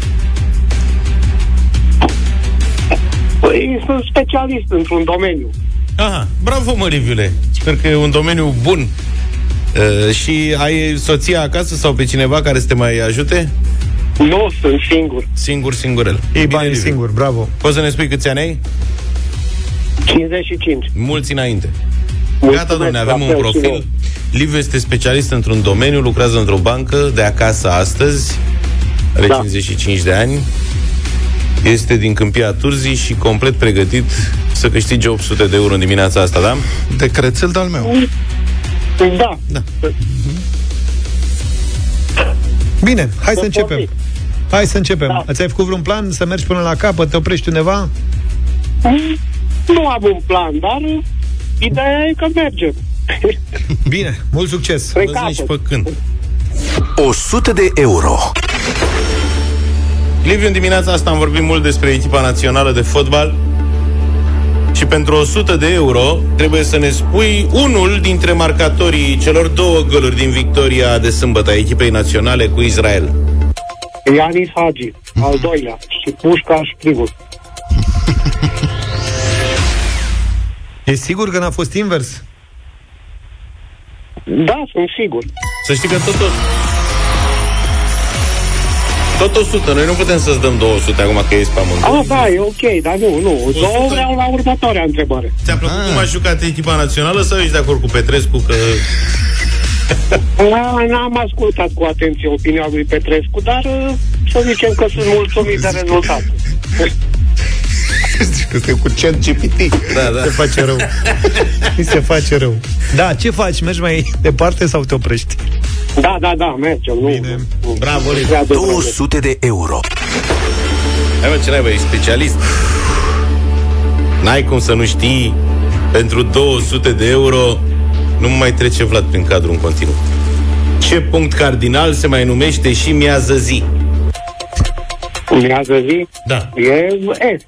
Păi, sunt specialist într-un domeniu. Aha, bravo mă, Liviule. Sper că e un domeniu bun. Uh, și ai soția acasă sau pe cineva care să te mai ajute? Nu, sunt singur. Singur, singurel. Ei bani singur, bravo. Poți să ne spui câți ani ai? 55. Mulți înainte. Mulțumesc, Gata, domnule, avem la un fel și profil. eu. Liviu este specialist într-un domeniu, lucrează într-o bancă de acasă astăzi, are Da. 55 de ani, este din Câmpia Turzii și complet pregătit să câștige 800 de euro în dimineața asta, da? De crețel de-al meu. Da. da. Bine, hai să Sunt începem. pornit. Hai să începem. Da. Ați ai făcut vreun plan să mergi până la capăt, te oprești undeva? Nu am un plan, dar uh, ideea e că mergem. Bine, mult succes! Spre Văzând și capăt. pe când. 100 de euro. Liviu, în dimineața asta am vorbit mult despre echipa națională de fotbal și pentru 100 de euro trebuie să ne spui unul dintre marcatorii celor două goluri din victoria de sâmbătă a echipei naționale cu Israel. Ianis Hagi, al doilea, și Pușca și primul. E sigur că n-a fost invers? Da, sunt sigur. Să știi că tot, tot, tot 100, noi nu putem să-ți dăm 200 acum că ești pe amândouă. Ah, da, e ok, dar nu, nu. Două vreau la următoarea întrebare. Ți-a plăcut cum a jucat echipa națională sau ești de acord cu Petrescu că... A, N-am ascultat cu atenție opinia lui Petrescu, dar uh, să zicem că sunt mulțumit de rezultat. Este cu chat GPT. Da, da. Se face rău. Mi se face rău. Da, ce faci? Mergi mai departe sau te oprești? Da, da, da, mergem. Nu, Bine. nu. Bravo, Liviu. Prea devreme. 200 de euro. Hai mă, ce n-ai, bă, ești specialist. N-ai cum să nu știi pentru 200 de euro nu mai trece Vlad prin cadrul în continuu. Ce punct cardinal se mai numește și miază zi? Urmează zi? Da. E est.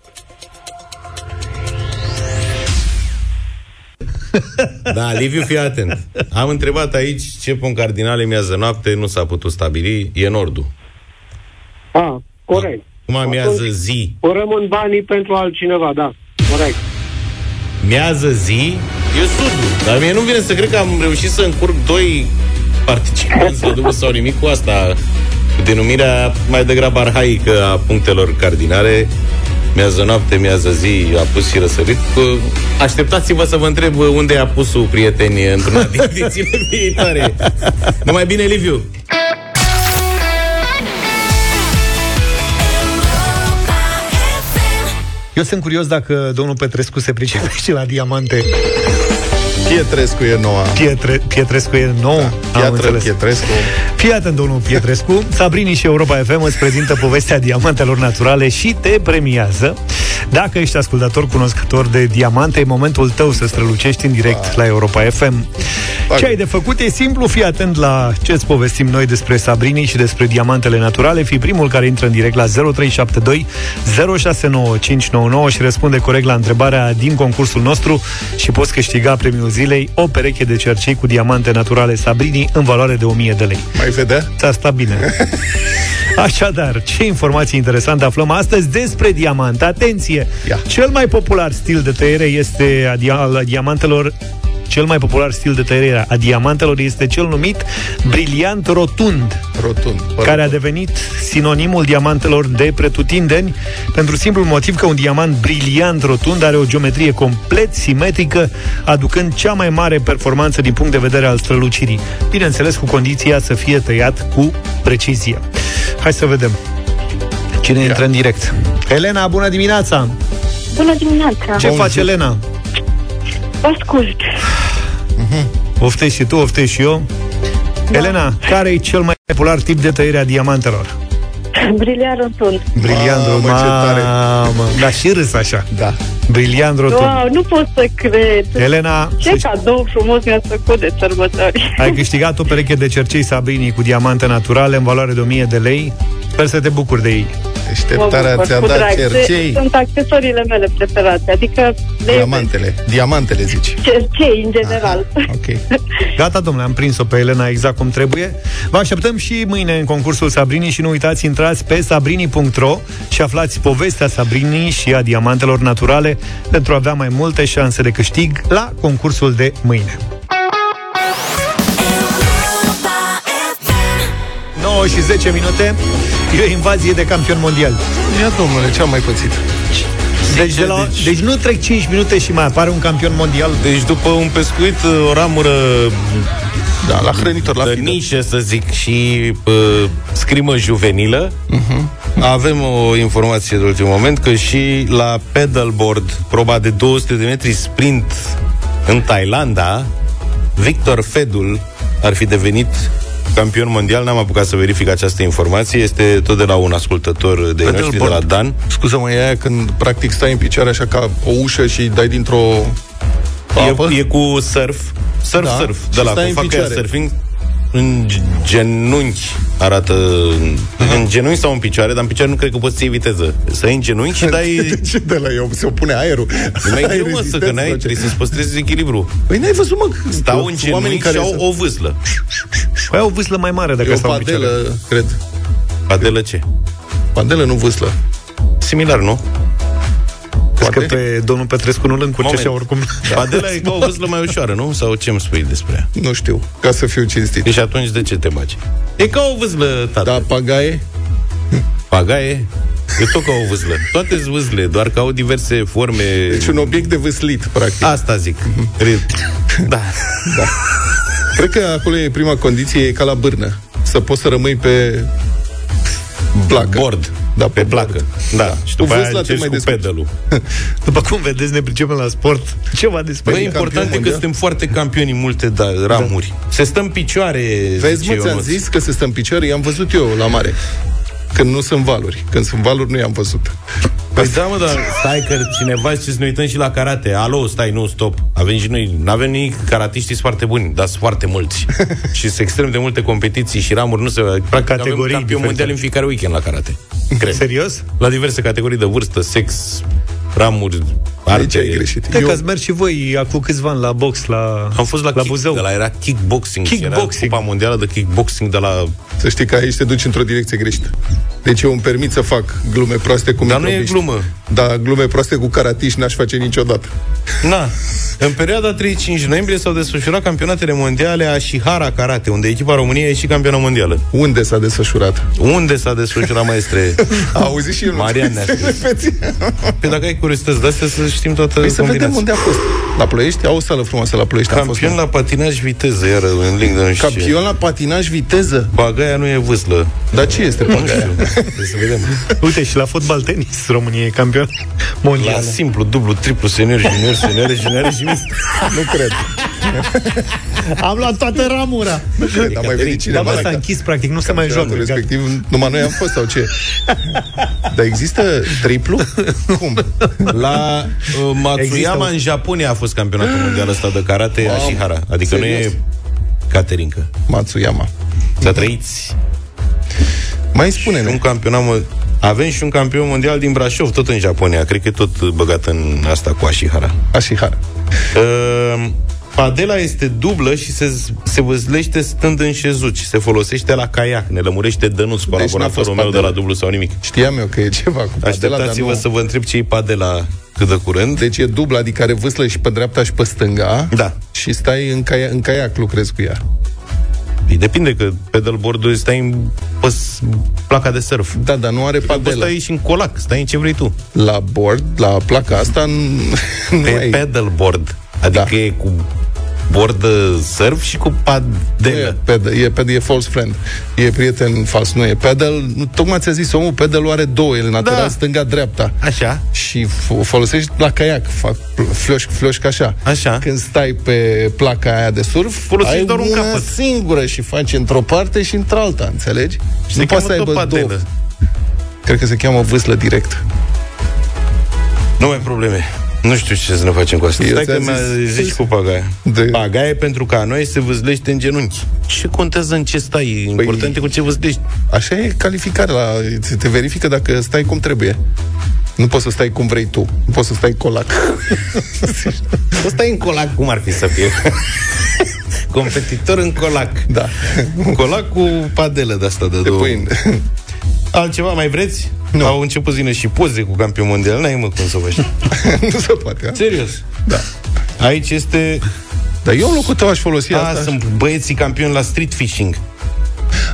Da, Liviu, fii atent. Am întrebat aici ce punct cardinal e miază noapte, nu s-a putut stabili, e nordul. Ah, corect. Cum amiază zi? O rămân banii pentru altcineva, da. Corect. Miază zi e sudul. Dar mie nu vine să cred că am reușit să încurc doi participanți la dublu sau nimic cu asta. Cu denumirea mai degrabă arhaică a punctelor cardinale, miază noapte, miază zi, apus și răsărit. Cu- Așteptați-vă să vă întreb unde e apusul, prieteni, într-una din edițiile viitoare. Numai bine, Liviu! Eu sunt curios dacă domnul Petrescu se pricepe și la diamante. Pietrescu e noua. Pietre, Pietrescu e nou? Da, Piatră, Pietrescu. Fii atent, domnul Pietrescu. Sabrini și Europa FM îți prezintă povestea diamantelor naturale și te premiază. Dacă ești ascultător cunoscător de diamante, e momentul tău să strălucești în direct la Europa FM. Ce ai de făcut e simplu, fii atent la ce îți povestim noi despre Sabrini și despre diamantele naturale. Fii primul care intră în direct la 0372 069599 și răspunde corect la întrebarea din concursul nostru și poți câștiga premiul zilei o pereche de cercei cu diamante naturale Sabrini în valoare de 1000 de lei. Mai vedea? Ți-a stat bine. Așadar, ce informații interesante aflăm astăzi despre diamant. Atenție! Ia. Cel mai popular stil de tăiere este a dia- al diamantelor cel mai popular stil de tăiere a diamantelor este cel numit briliant rotund, Rotund. care a devenit sinonimul diamantelor de pretutindeni pentru simplul motiv că un diamant briliant rotund are o geometrie complet simetrică, aducând cea mai mare performanță din punct de vedere al strălucirii. Bineînțeles, cu condiția să fie tăiat cu precizie. Hai să vedem. Cine Ia. intră în direct? Elena, bună dimineața! Bună dimineața! Ce faci, Elena? Vă ascult. Oftești și tu, oftești și eu. Da. Elena, care e cel mai popular tip de tăiere a diamantelor? Briliant rotund. Briliant Mamă, rotund. ce tare. Mamă, Da, și râs așa. Da. Briliant rotund. Wow, nu pot să cred. Elena, Ce să- cadou frumos mi-ați făcut de sărbători. ai câștigat o pereche de cercei Sabrini cu diamante naturale în valoare de 1000 de lei. Sper să te bucuri de ei. Deșteptarea Mă bucur, ți-a cu dat drag. cercei. Sunt accesoriile mele preferate, adică de Diamantele. Diamantele, zici. cercei în general. Ok. Gata, domnule, am prins-o pe Elena exact cum trebuie. Vă așteptăm și mâine în concursul Sabrini și nu uitați, intrați pe sabrini.ro și aflați povestea Sabrini și a diamantelor naturale pentru a avea mai multe șanse de câștig la concursul de mâine. 9 și 10 minute E o invazie de campion mondial Ia, domnule, ce am mai pățit? deci, de la, deci nu trec 5 minute și mai apare un campion mondial Deci după un pescuit, o ramură Da, la hrănitor, la de fidă. nișă, să zic, și uh, scrimă juvenilă, Mhm. avem o informație de ultim moment că și la pedalboard, proba de 200 de metri sprint în Thailanda, Victor Fedul ar fi devenit campion mondial. N-am apucat să verific această informație. Este tot de la un ascultător de noștri, de la Pedalboard. Dan. Scuză-mă, e aia când practic stai în picioare așa ca o ușă și dai dintr-o apă? E, e cu surf, surf, Da, surf, și de la stai cum în fac ăia picioare. surfing în genunchi arată în genunchi sau în picioare, dar în picioare nu cred că poți să iei viteză. Să ai în genunchi și dai... Ce de la eu? Se opune aerul. Nu mai Ai greu, mă, să rezistență că n-ai, sau ce? trebuie să-ți păstrezi echilibru. Păi n-ai văzut, mă, că Stau în oamenii genunchi și au să- o vâslă. Păi au vâslă mai mare dacă E o stau în picioare. padelă, cred. Padelă ce? Padelă, nu vâslă. Similar, nu? Crezi că pe domnul Petrescu nu-l încurce Moment. așa oricum Padela e ca o vâslă mai ușoară, nu? Sau ce îmi spui despre ea? Nu știu, ca să fiu cinstit. Deci atunci de ce te bagi? E ca o vâslă, tată. Da, pagaie? Pagaie? E tot ca o vâslă. Toate sunt vâsle, doar că au diverse forme... Deci un obiect de vâslit, practic. Asta zic. Re- Da. Da. Cred că acolo e prima condiție, e ca la bârnă. Să poți să rămâi pe placă. Bord. Da, Pe placă. Da. Și Cu după aia vâsla te încerci mai cu descurci. pedalul. După cum vedeți, ne pricepem la sport Ceva despre Băi, important e că suntem foarte campioni în multe da, ramuri. Se stă în picioare, Vezi, zice mă, ți-am Ionuț. zis că se stă în picioare, i-am văzut eu la mare. Când nu sunt valuri. Când sunt valuri, nu i-am văzut. Păi da, mă, dar stai că cineva zice să ne uităm și la karate. Alo, stai, nu, stop. Avem și noi, nu avem nici karatiștii sunt foarte buni, dar sunt foarte mulți. și sunt extrem de multe competiții și ramuri, nu se... Practic Categorii avem campion diferite. mondial în fiecare weekend la karate. Cred. Serios? La diverse categorii de vârstă, sex, ramuri, Aici arte. ai greșit. Cred că ați mers și voi acum câțiva ani la box la, Am fost la, la kick, Buzău de la era kickboxing. Kickboxing. Era Cupa mondială de kickboxing de la... Să știi că aici te duci într-o direcție greșită. Deci eu îmi permit să fac glume proaste cu Dar nu e microbiști. glumă. Dar glume proaste cu caratiș n-aș face niciodată. Na, în perioada 35 noiembrie s-au desfășurat campionatele mondiale Ashihara Karate, unde echipa României a ieșit campionă mondială. Unde s-a desfășurat? Unde s-a desfășurat, maestre? A auzit și el. Marian ne-a scris. Păi dacă ai curiozități de astea, să știm toată Păi să vedem combinația. unde a fost. La Ploiești? Au o sală frumoasă la Ploiești. am fost, Campion la patinaj viteză, iar în link de nu știu ce. Campion la patinaj viteză. Bagaia nu e vâslă. Dar ce este Nu Bagaia? știu. Trebuie să vedem. Uite, și la fotbal tenis România e campion La mondial. simplu, dublu, triplu, senior, junior, senior, junior și mist. nu cred. Am luat toată ramura. Nu cred, am mai venit Dar cineva bă, s-a la închis, practic, nu se mai joacă. campionatul respectiv. Numai noi am fost sau ce? Dar există triplu? Cum? La uh, Matsuyama, Există în Japonia, a fost campionatul mondial ăsta de karate Mamă, Ashihara. Adică nu serios? e Caterinca. Matsuyama. Să trăiți. Mai spune-ne. Un campionat mo- avem și un campion mondial din Brașov, tot în Japonia. Cred că e tot băgat în asta cu Ashihara. Ashihara. Uh, padela este dublă și se, se văzlește stând în șezut și se folosește la caiac. Ne lămurește Dănuț, Deci n-a fost colaboratorul meu de padela. la dublu sau nimic. Știam eu că e ceva cu padela, dar Așteptați-vă nu... să vă întreb ce e padela cât de curând. Deci e dubla, adică are vâslă și pe dreapta și pe stânga. Da. Și stai în, caia, în caiac, lucrezi cu ea. Păi depinde că pedalboard-ul stai în pe s- placa de surf. Da, dar nu are Poți padela. stai și în colac, stai în ce vrei tu. La board, la placa asta, n- nu Pe ai... pedalboard. Adică Da. e cu board de surf și cu Nu padelă. e pedal, e, pedal, e false friend. E prieten fals, nu e pedal. Nu, tocmai ți-a zis omul, pedalul are două, el lateral, Da. stânga-dreapta. Așa. Și f- o folosești la caiac, fac floș, floșcă așa. Așa. Când stai pe placa aia de surf, Folosești ai doar un una capăt. singură și faci într-o parte și într-alta, înțelegi? Și nu se poți să cheamă aibă tot două. padelă. Cred că se cheamă vâslă direct. Nu mai probleme. Nu știu ce să ne facem cu asta. Eu Stai că ți-am mi-a zis- zis cu pagaia. De- Pagaia pentru ca noi se vâzlește în genunchi. Ce contează în ce stai? Important e cu ce vâzlești. Așa e calificarea. La, ți- te verifică dacă stai cum trebuie. Nu poți să stai cum vrei tu. Nu poți să stai colac. O stai în colac, cum ar fi să fie? Competitor în colac. Da. Colac cu padelă de asta de, De două. pâine. Altceva mai vreți? Nu. Au început zine și poze cu campion mondial. N-ai mă cum să faci. nu se poate. a? Serios. Da. Aici este... Dar eu în locul tău aș folosi A, asta. sunt băieții campioni la street fishing.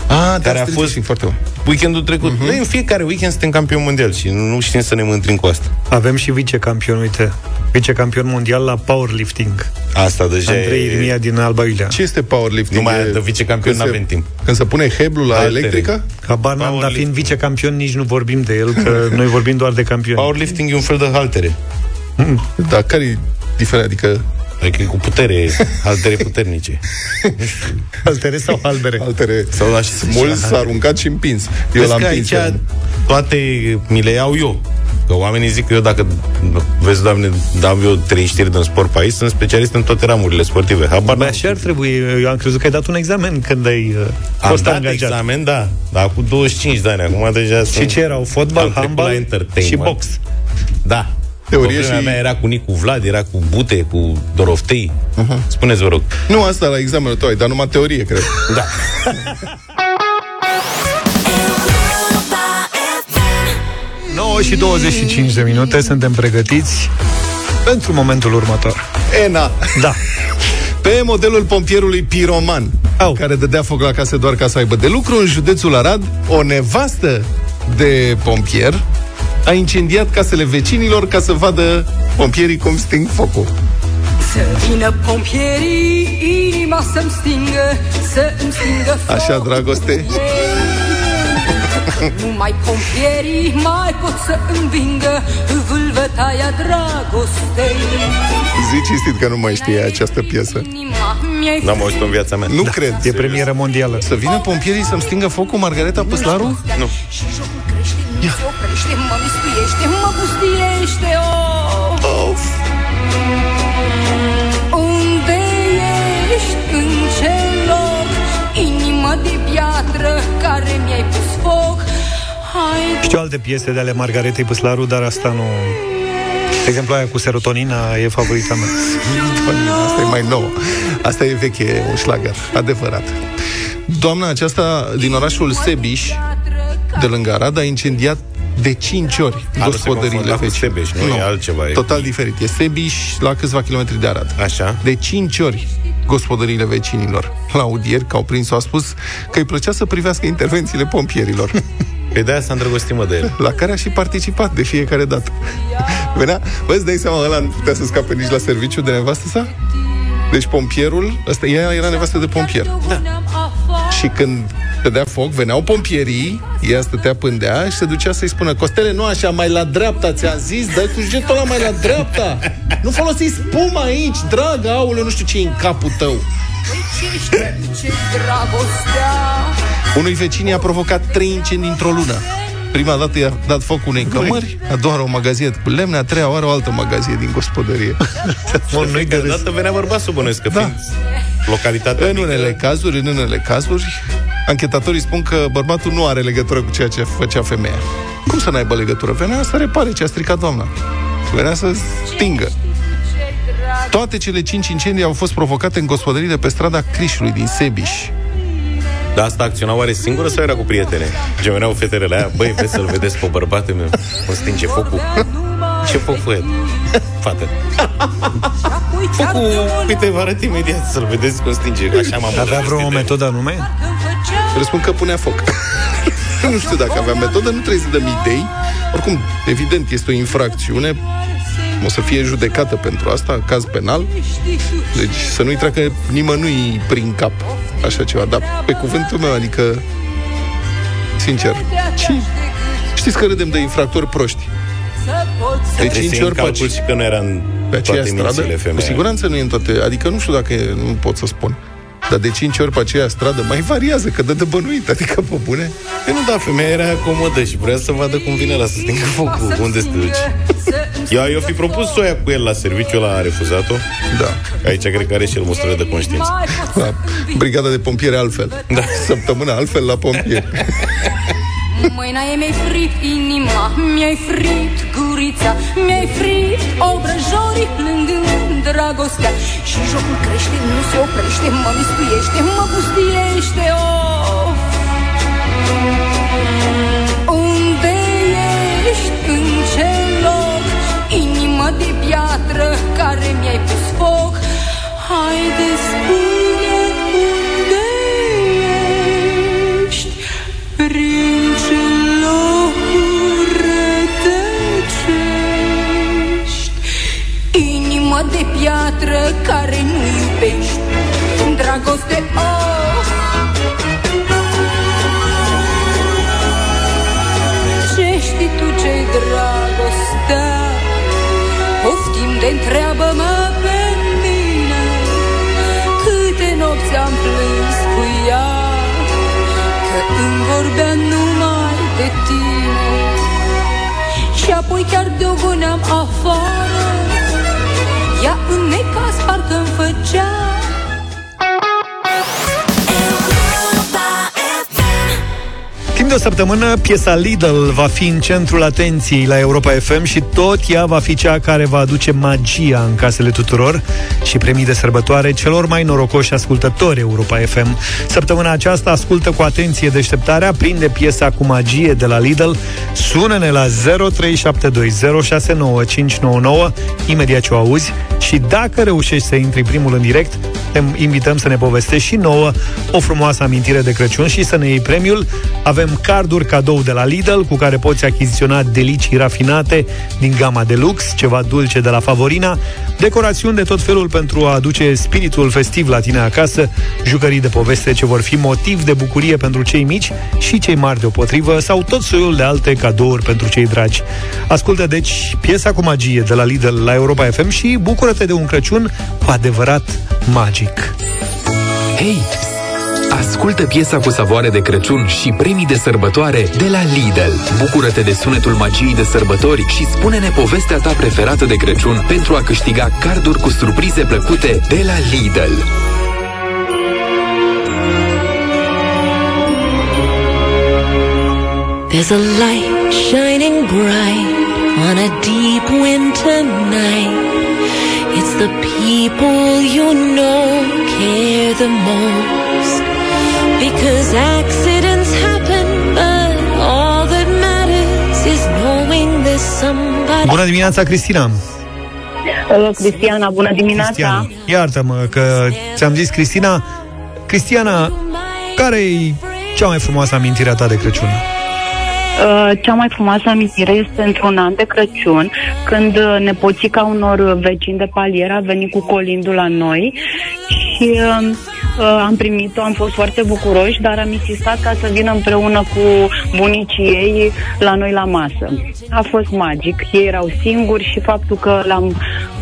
A, care da, a street fost- fishing, foarte bun. Weekendul trecut. Uh-huh. Noi în fiecare weekend suntem campion mondial și nu știm să ne mântrim cu asta. Avem și vicecampion, uite, vicecampion mondial la powerlifting. Asta deja Andrei e... Irimia din Alba Iulia. Ce este powerlifting? Nu mai E de vicecampion când se- n-avem timp. Când se pune heblul la Haltere. electrică? Habar n-am, dar fiind Powerlifting. vicecampion nici nu vorbim de el, că noi vorbim doar de campioni. Powerlifting e un fel de haltere. Da, care e diferența? Adică Adică e cu putere, haltere puternice. Altere sau albere? altere. Sau la și Mulți s-a aruncat și împins. Eu Vezi l-am că împins. aici toate mi le iau eu. Că oamenii zic că eu dacă, vezi, doamne, dau eu trei știri din sport pe aici, sunt specialist în toate ramurile sportive. Habar Bă, n-am. așa ar trebui. Eu am crezut că ai dat un examen când ai uh, Am fost dat angajat. examen, da, dar cu 25 de ani, acum deja Și sunt... ce erau? am Fotbal, trecut la handbal entertainment. și box. Da. Teorie Pe vremea și- mea era cu Nicu Vlad, era cu Bute, cu Doroftei. Uh-huh. Spuneți, vă rog. Nu asta la examenul tău, ai dat numai teorie, cred. Da. 9 și 25 de minute, suntem pregătiți pentru momentul următor. Ena. Da. Pe modelul pompierului piroman, Au. care dădea foc la case doar ca să aibă de lucru, în județul Arad, o nevastă de pompier a incendiat casele vecinilor ca să vadă pompierii cum sting focul. Să vină pompierii, inima să-mi stingă, să îmi stingă Așa, focul dragoste? ei. Numai pompierii mai pot să învingă vâlvătaia dragostei. Zici cinstit că nu mai știe această piesă. Inima mi-ai N-am auzit în viața mea. Nu cred. E premieră mondială. Să vină pompierii să-mi stingă focul Margareta Păslaru? Nu. Și jocul crește, nu se oprește, mă mistuiește, mă pustiește, oh. Of. Unde ești, în ce loc, inima de piatră care mi-ai pus foc? Hai, Știu alte piese de ale Margaretei Păslaru, dar asta nu... De exemplu, aia cu serotonina e favorita mea. Asta e mai nouă. Asta e veche, e un șlagăr. Adevărat. Doamna aceasta din orașul Sebiș, de lângă Arad, a incendiat de 5 ori A, nu se gospodăriile confunda cu vecine. Sebeș, nu, e altceva, e- Total diferit. E Sebiș la câțiva kilometri de Arad. Așa. De 5 ori gospodăriile vecinilor. La audieri, că au prins-o, a spus că îi plăcea să privească intervențiile pompierilor. Pe de-aia s-a îndrăgostit, mă, de el. La care a și participat de fiecare dată. Venea, bă, îți dai seama, ăla nu putea să scape nici la serviciu de nevastă sa? Deci pompierul, ăsta, ea era nevastă de pompier. Da. Și când dădea foc, veneau pompierii, ea stătea pândea și se ducea să-i spună Costele, nu așa, mai la dreapta, ți-am zis, dă cu jetul ăla mai la dreapta. Nu folosi spuma aici, dragă, aule, nu știu ce în capul tău. Ce dragostea Unui vecin i-a provocat trei incendii într-o lună. Prima dată i-a dat foc unei cămări, a doua oară o magazie cu lemne, a treia oară o altă magazie din gospodărie. Mă, nu-i că dată venea bărbatul bănuiesc, că Da. fiind localitatea În mică, unele cazuri, în unele cazuri, anchetatorii spun că bărbatul nu are legătură cu ceea ce făcea femeia. Cum să n-aibă legătură? Venea să repare ce a stricat doamna. Venea să stingă. Toate cele cinci incendii au fost provocate în gospodării de pe strada Crișului din Sebiș. Dar asta acționa oare singură sau era cu prietene? Ce veneau fetele la ea, băi, vezi să-l vedeți pe bărbatul meu, o stinge focul. Ce foc fă el? Fată. Focul, uite, vă arăt imediat să-l vedeți cum stinge. Așa m-am Avea vreo metodă anume? Răspund că punea foc. nu știu dacă avea metodă, nu trebuie să dăm idei. Oricum, evident, este o infracțiune. O să fie judecată pentru asta, caz penal. Deci să nu-i treacă nimănui prin cap așa ceva. Dar pe cuvântul meu, adică, sincer, și știți că râdem de infractori proști. De Trebuie să 5 iei ori în calcul paci. și că nu era în Pe aceeași toate stradă? mințile Cu femeia. siguranță nu e în toate. Adică nu știu dacă e, nu pot să spun. Dar de 5 ori pe aceeași stradă mai variază, că dă de bănuit, adică pe bune. Păi nu, da, femeia era comodă și vrea să vadă cum vine la să stingă focul. Unde să te duci? Eu, eu fi propus soia cu el la serviciu, ăla a refuzat-o. Da. Aici cred că are și el măsură de conștiință. La brigada de pompieri altfel. Da. Săptămâna altfel la pompieri. Mâina e mi-ai fript inima Mi-ai fript gurița Mi-ai fript obrăjorii plângând dragostea Și jocul crește, nu se oprește Mă miscuiește, mă pustiește of. Unde ești? În ce loc? Inima de piatră care mi-ai pus foc Haide spune piatră care nu iubești. Dragoste, oh! Ce știi tu ce-i dragostea? Poftim de întreabă-mă pe mine Câte nopți am plâns cu ea Că îmi vorbea numai de tine. Și apoi chiar de o goneam afară Timp de o săptămână, piesa Lidl va fi în centrul atenției la Europa FM și tot ea va fi cea care va aduce magia în casele tuturor și premii de sărbătoare celor mai norocoși ascultători Europa FM. Săptămâna aceasta ascultă cu atenție deșteptarea, prinde piesa cu magie de la Lidl, sună-ne la 0372069599 imediat ce o auzi și dacă reușești să intri primul în direct, te invităm să ne povestești și nouă o frumoasă amintire de Crăciun și să ne iei premiul. Avem carduri cadou de la Lidl cu care poți achiziționa delicii rafinate din gama de lux, ceva dulce de la Favorina, decorațiuni de tot felul pentru a aduce spiritul festiv la tine acasă, jucării de poveste ce vor fi motiv de bucurie pentru cei mici și cei mari deopotrivă sau tot soiul de alte cadouri pentru cei dragi. Ascultă deci piesa cu magie de la Lidl la Europa FM și bucură-te de un Crăciun cu adevărat magic. Hei! Ascultă piesa cu savoare de Crăciun și premii de sărbătoare de la Lidl. Bucură-te de sunetul magiei de sărbători și spune-ne povestea ta preferată de Crăciun pentru a câștiga carduri cu surprize plăcute de la Lidl. There's a light shining bright on a deep winter night. It's the people you know care the most. Because accidents happen, but all that matters is somebody. Bună dimineața, Cristina! Uh, Cristiana, bună dimineața. Cristiana. Iartă-mă că ți-am zis Cristina. Cristiana, care e cea mai frumoasă amintire a ta de Crăciun? Uh, cea mai frumoasă amintire este într-un an de Crăciun, când uh, nepoțica unor vecini de palier a venit cu colindul la noi și uh, uh, am primit-o, am fost foarte bucuroși, dar am insistat ca să vină împreună cu bunicii ei la noi la masă. A fost magic, ei erau singuri și faptul că l-am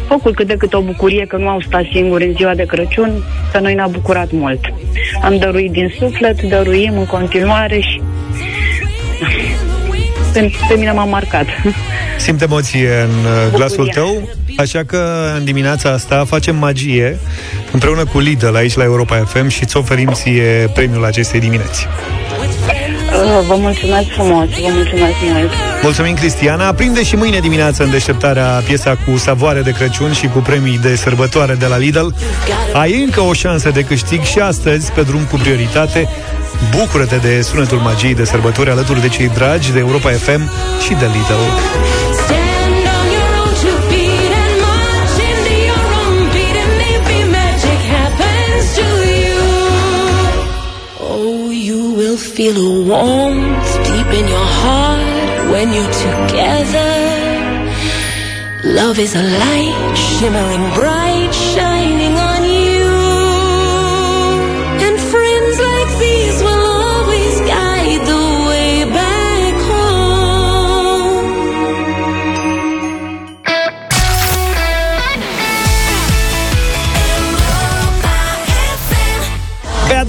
făcut cât de cât o bucurie că nu au stat singuri în ziua de Crăciun, pe noi ne-a bucurat mult. Am dăruit din suflet, dăruim în continuare și pe, pe mine m-a marcat. Simt emoție în uh, glasul Bucuria. tău, așa că în dimineața asta facem magie împreună cu Lidl aici la Europa FM și îți oferim ție premiul acestei dimineți. Uh, Vă mulțumesc frumos, vă mulțumesc mult. Mulțumim, Cristiana. Prinde și mâine dimineață în deșteptarea piesa cu savoare de Crăciun și cu premii de sărbătoare de la Lidl. Ai încă o șansă de câștig și astăzi pe drum cu prioritate. Bucură-te de sunetul magiei de sărbători alături de cei dragi de Europa FM și de Lidl. Stand on your own two feet and march into your own beat and maybe magic happens to you. Oh, you will feel a warmth deep in your heart when you're together. Love is a light shimmering bright, shining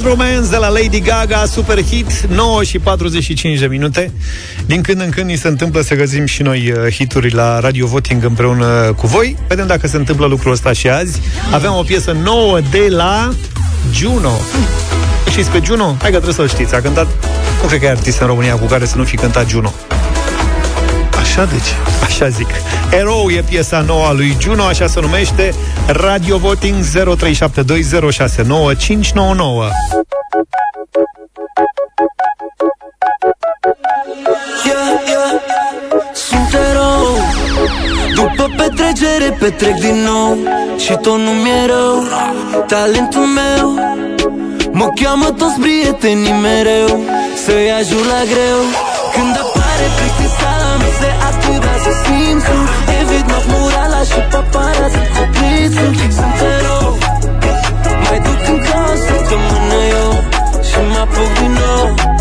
Romance de la Lady Gaga, super hit, 9 și 45 de minute. Din când în când ni se întâmplă să găsim și noi uh, hituri la Radio Voting împreună cu voi. Vedem dacă se întâmplă lucrul ăsta și azi. Avem o piesă nouă de la Juno. Știți pe Juno? Hai că trebuie să-l știți. A cântat, nu cred că e artist în România cu care să nu fi cântat Juno. Așa deci. Așa zic. Erou e piesa nouă a lui Juno, așa se numește Radio Voting 0372069599. Yeah, yeah, sunt erou După petrecere petrec din nou Și tot nu-mi e rău Talentul meu Mă cheamă toți prietenii mereu Să-i ajut la greu Când mahmurala și paparazzi cu plițul Sunt erou Mai duc încă o săptămână eu Și mă apuc din nou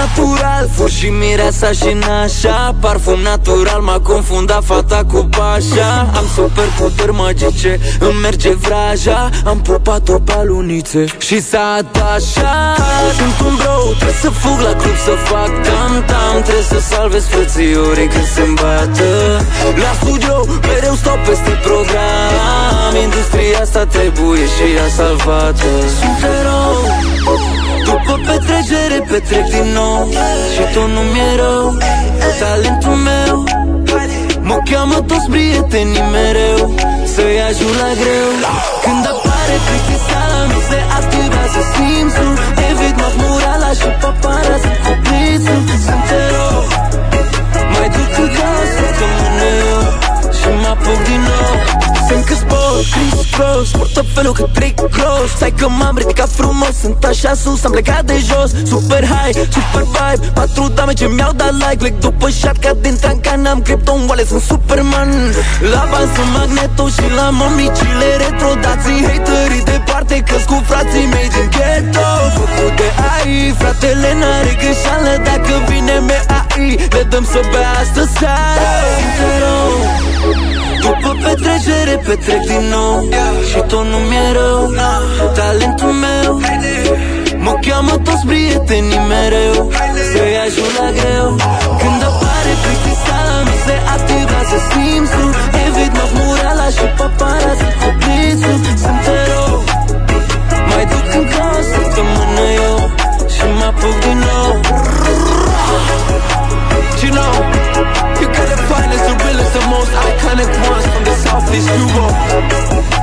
Supranatural, fur și mireasa și nașa. Parfum natural, m-a confundat fata cu pașa. Am super puteri magice, îmi merge vraja. Am pupat-o pe alunițe și s-a atașat. Sunt un bro, trebuie să fug la club să fac tam-tam Trebuie să salvez frățiorii când se îmbată. La studio, mereu stau peste program. Industria asta trebuie și ea salvată. Sunt erou după petrecere petrec din nou. Și tot nu mi-e rău Talentul meu. Mă cheamă toți prietenii mereu Să-i ajut la greu. Când apare plictiseala Mi se activează simțul. Evit mahmurala și paparazzi cu plițul Sunt erou Mai duc încă o săptămână eu. Și mă apuc din nou sunt cât sport, Chris Cross Portofelul cât trick gross Stai că m-am ridicat frumos. Sunt așa sus, am plecat de jos. Super high, super vibe. Patru dame ce mi-au dat like. Plec după shot ca din trancan Am Krypton Wallet, sunt Superman. La bani sunt magneto Și la mămicile retro. Dați-i haterii departe că cu frații mei din ghetto. Făcut de AI Fratele n-are greșeală. Dacă vine MAI Le dăm să bea astă seară Sunt erou după petrecere petrec din nou. Și tot nu mi-e rău. Talentul meu. Mă cheamă toți prietenii mereu. Să-i ajut la greu. Când apare plictiseala Mi se activează simțul. Evit mahmurala și paparazzi cu plițul Sunt erou. Mai duc încă o săptămână eu. Și mă apuc din nou. You know You gotta find us the realest, the most iconic ones from the southeast Europe.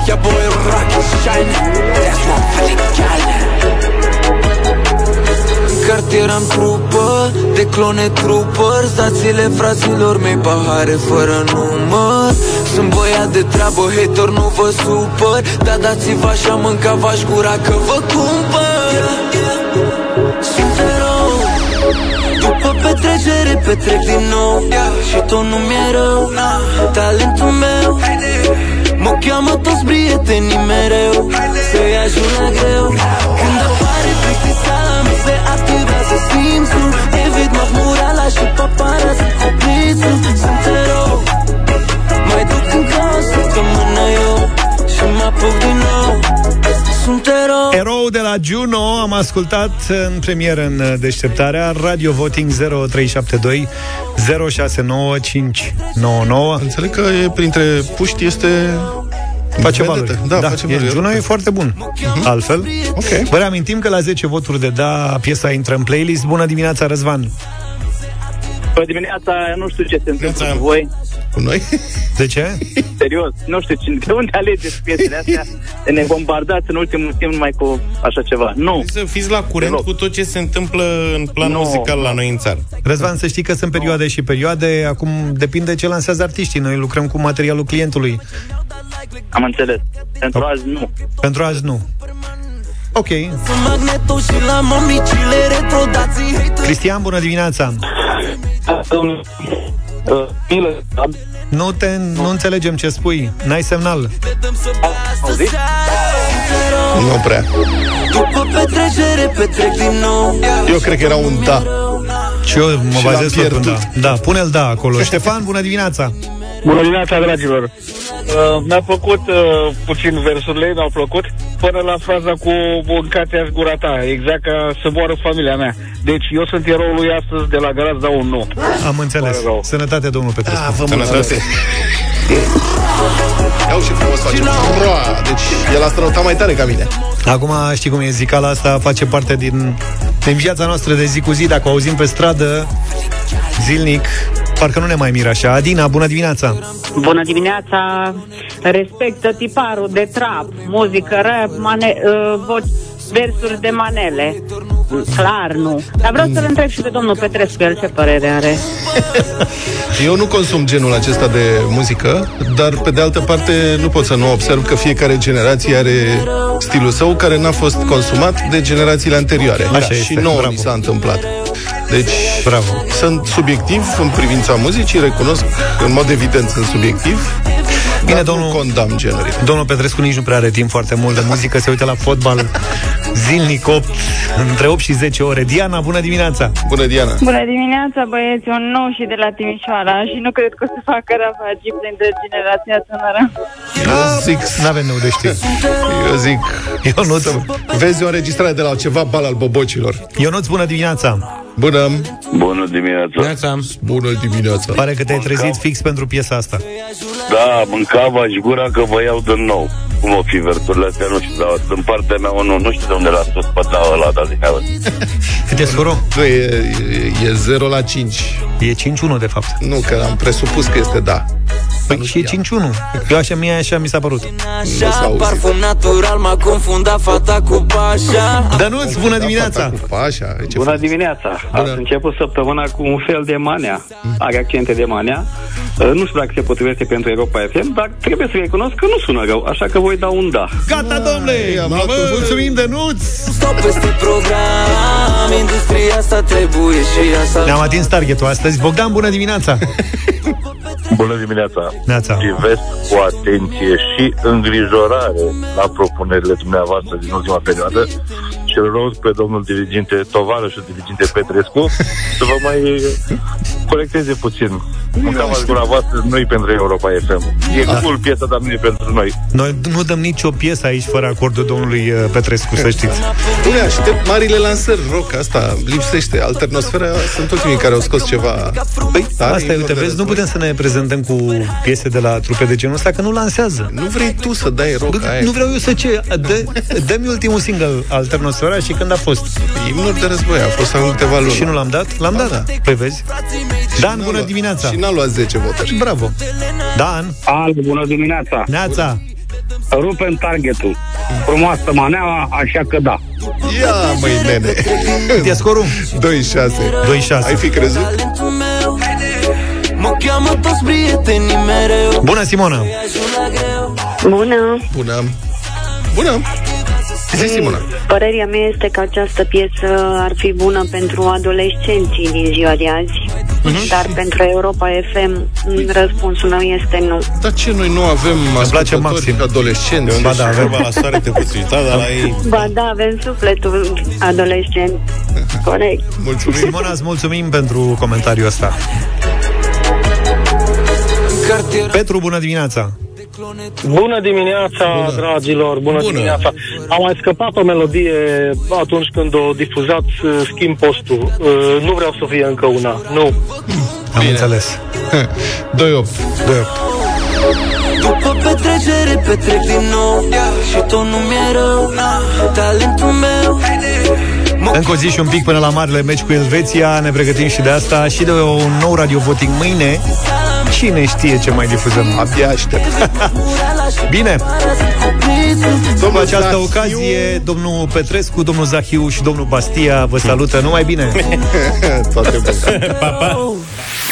Your boy rock is shining, that's my fucking gal. În cartier am trupă, de clone troopers Dați-le fraților mei pahare fără număr. Sunt băiat de treabă, hater, nu vă supăr. Dar dați-vă așa, mânca v-aș gura că vă cumpăr petrecere petrec din nou. Și tot nu mi-e rău Talentul meu. Mă cheamă toți prietenii mereu Să-i ajună greu. Când apare plictiseala Mi se activează simțul. Evit mahmurala și paparazzi Coplițul Sunt erou Mai duc încă o săptămână eu Și mă apuc din nou Sunt erou Erou de la Juno am ascultat în premieră în uh, deșteptarea Radio Voting 0372 069599. Înțeleg că e printre puști este Face vedetă. valuri. Da, da face e, valuri. Juno e foarte bun. Altfel. Ok. Vă reamintim că la 10 voturi de da, piesa intră în playlist. Bună dimineața, Răzvan! Bună dimineața, nu știu ce se întâmplă cu voi. Cu noi? De ce? Serios, nu știu cine, de unde alegeți piesele astea de ne bombardați în ultimul timp numai cu așa ceva. Nu. Să fiți la curent Deloc. cu tot ce se întâmplă în plan Nu. muzical la noi în țară. Răzvan, să știi că sunt perioade și perioade. Acum depinde ce lansează artiștii. Noi lucrăm cu materialul clientului. Am înțeles. Pentru azi nu. Pentru azi nu. Ok. Sunt magneto și la mamicile retro Dați-i hater Cristian, bună dimineața! Milă, Nu te, nu înțelegem ce spui. N-ai semnal. Nu prea. După petrecere petrec din nou Eu cred că era un da. Și eu mă Și bazez l-am tot pe un da. pierdut. Da, pune-l da acolo. Ștefan, bună dimineața! Bună dimineața, dragilor! Uh, mi-a plăcut uh, puțin versurile, mi-au plăcut, până la fraza cu mâncați gura ta, exact ca să moară familia mea. Deci eu sunt eroul lui astăzi de la garaj, dau un nu. Am înțeles. Sănătate, domnul Petrescu. Da, vă mulțumesc. Iau și frumos face. Roa, deci el a străutat mai tare ca mine. Acum știi cum e zicala asta Face parte din, din viața noastră de zi cu zi Dacă o auzim pe stradă Zilnic Parcă nu ne mai miră așa Adina, bună dimineața Bună dimineața! Respectă tiparul de trap, muzică rap, mane, uh, voci, versuri de manele. Clar, nu. Dar vreau să-l întreb și pe domnul Petrescu, el ce părere are? Eu nu consum genul acesta de muzică, dar pe de altă parte nu pot să nu observ că fiecare generație are stilul său care n-a fost consumat de generațiile anterioare. Așa și este, nouă bravo. ni s-a întâmplat. Deci, Bravo. sunt subiectiv în privința muzicii, recunosc în mod evident sunt subiectiv, Bine, dar domnul- nu condamn genurile. Domnul Petrescu nici nu prea are timp foarte mult de muzică Se uită la fotbal zilnic 8 Între 8 și 10 ore Diana, bună dimineața Bună, Diana! Bună dimineața, băieți, un nou și de la Timișoara și nu cred că o să facă ravagii printre generația tânără. Eu zic, N-avem nou de știri eu zic, Eu nu vezi o înregistrare de la ceva bal al bobocilor. Ionuț, bună dimineața Bună! Bună dimineața! Bună dimineața! Pare că te-ai trezit fix pentru piesa asta Da, mâncava și gura că vă iau din nou. Cum o fi versurile astea, nu știu, dar din partea mea unul, nu știu de unde l-a spus pe da ăla, dar zic, Cât e scorul? Nu, e, e, e 0 la 5. E 5-1 de fapt Nu, că am presupus că este da. Păi și e 5-1 Eu așa, mie așa mi s-a părut Așa, parfum natural m-a confundat fata cu pașa Dănuț, bună dimineața Pașa, ce Bună dimineața! Ați început săptămâna cu un fel de manea. Are accente de manea. Uh, Nu știu dacă se potrivește pentru Europa FM, dar trebuie să recunosc că nu sună rău, așa că voi da un da. Gata, domnule! luat Mulțumim, Dănuț! Stop peste program Industria asta trebuie și ea să Ne-am atins targetul astăzi Bogdan, bună dimineața Bună dimineața! Neața. Privesc cu atenție și îngrijorare la propunerile dumneavoastră din ultima perioadă și îl rog pe domnul diriginte, tovarășul diriginte Petrescu să vă mai colecteze puțin. Mâncava și gura voastră nu e pentru Europa FM. E Da. cool piesa, dar nu e pentru noi. Noi nu dăm nicio piesă aici fără acordul domnului uh, Petrescu, să știți Nu aștept marile lansări rock, asta lipsește. Alternosfera sunt ultimii care au scos ceva. Păi, tare, asta e, imnuri uite, de vezi, nu război. putem să ne prezentăm cu piese de la trupe de genul ăsta, că nu lansează. Nu vrei tu să dai rock Nu, aia. nu vreau eu să ce. Dă, dă-mi ultimul single, Alternosfera, și când a fost. Imnuri de război, a fost în câteva luni. Și nu l-am dat? L-am dat. Păi vezi. Dan, bună dimineața. Și n-a luat 10 voturi. Bravo. Dan. Al, bună dimineața! Neața. Rupem targetul. Frumoasă maneaua, așa că da. Ia, măi, nene. Cât e scorul? 2-6. 2-6. Ai fi crezut? Bună, Simona! Bună! Bună! Bună! Zi, Simona. Părerea mea este că această piesă ar fi bună pentru adolescenții din ziua de azi, Mhm. dar pentru Europa FM răspunsul meu este nu. Dar ce, noi nu avem place ascultători maxim. adolescenți? Ba da, avem. la soare te poți uita, dar la ei... Ba da, avem sufletul adolescent. Corect. Mulțumim. Simona, îți mulțumim pentru comentariul ăsta. Petru, bună dimineața! Bună dimineața, bună. dragilor, bună, bună dimineața. Am mai scăpat o melodie atunci când o difuzat, uh, schimb postul. Uh, Nu vreau să fie încă una, nu. Am înțeles. 2-8. 2-8. După petrecere petrec din nou Și tot nu mi-e rău Talentul meu Încă o zi și un pic până la marele meci cu Elveția Ne pregătim și de asta Și de un nou radio voting mâine Cine știe ce mai difuzăm Abia aștept Bine Cu Domnul această Zahiu. ocazie Domnul Petrescu, domnul Zahiu și domnul Bastia Vă salută numai bine Toate bune. Pa, pa.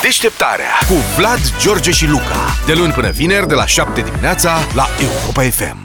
Deșteptarea cu Vlad, George și Luca. De luni până vineri, de la 7 dimineața, la Europa FM.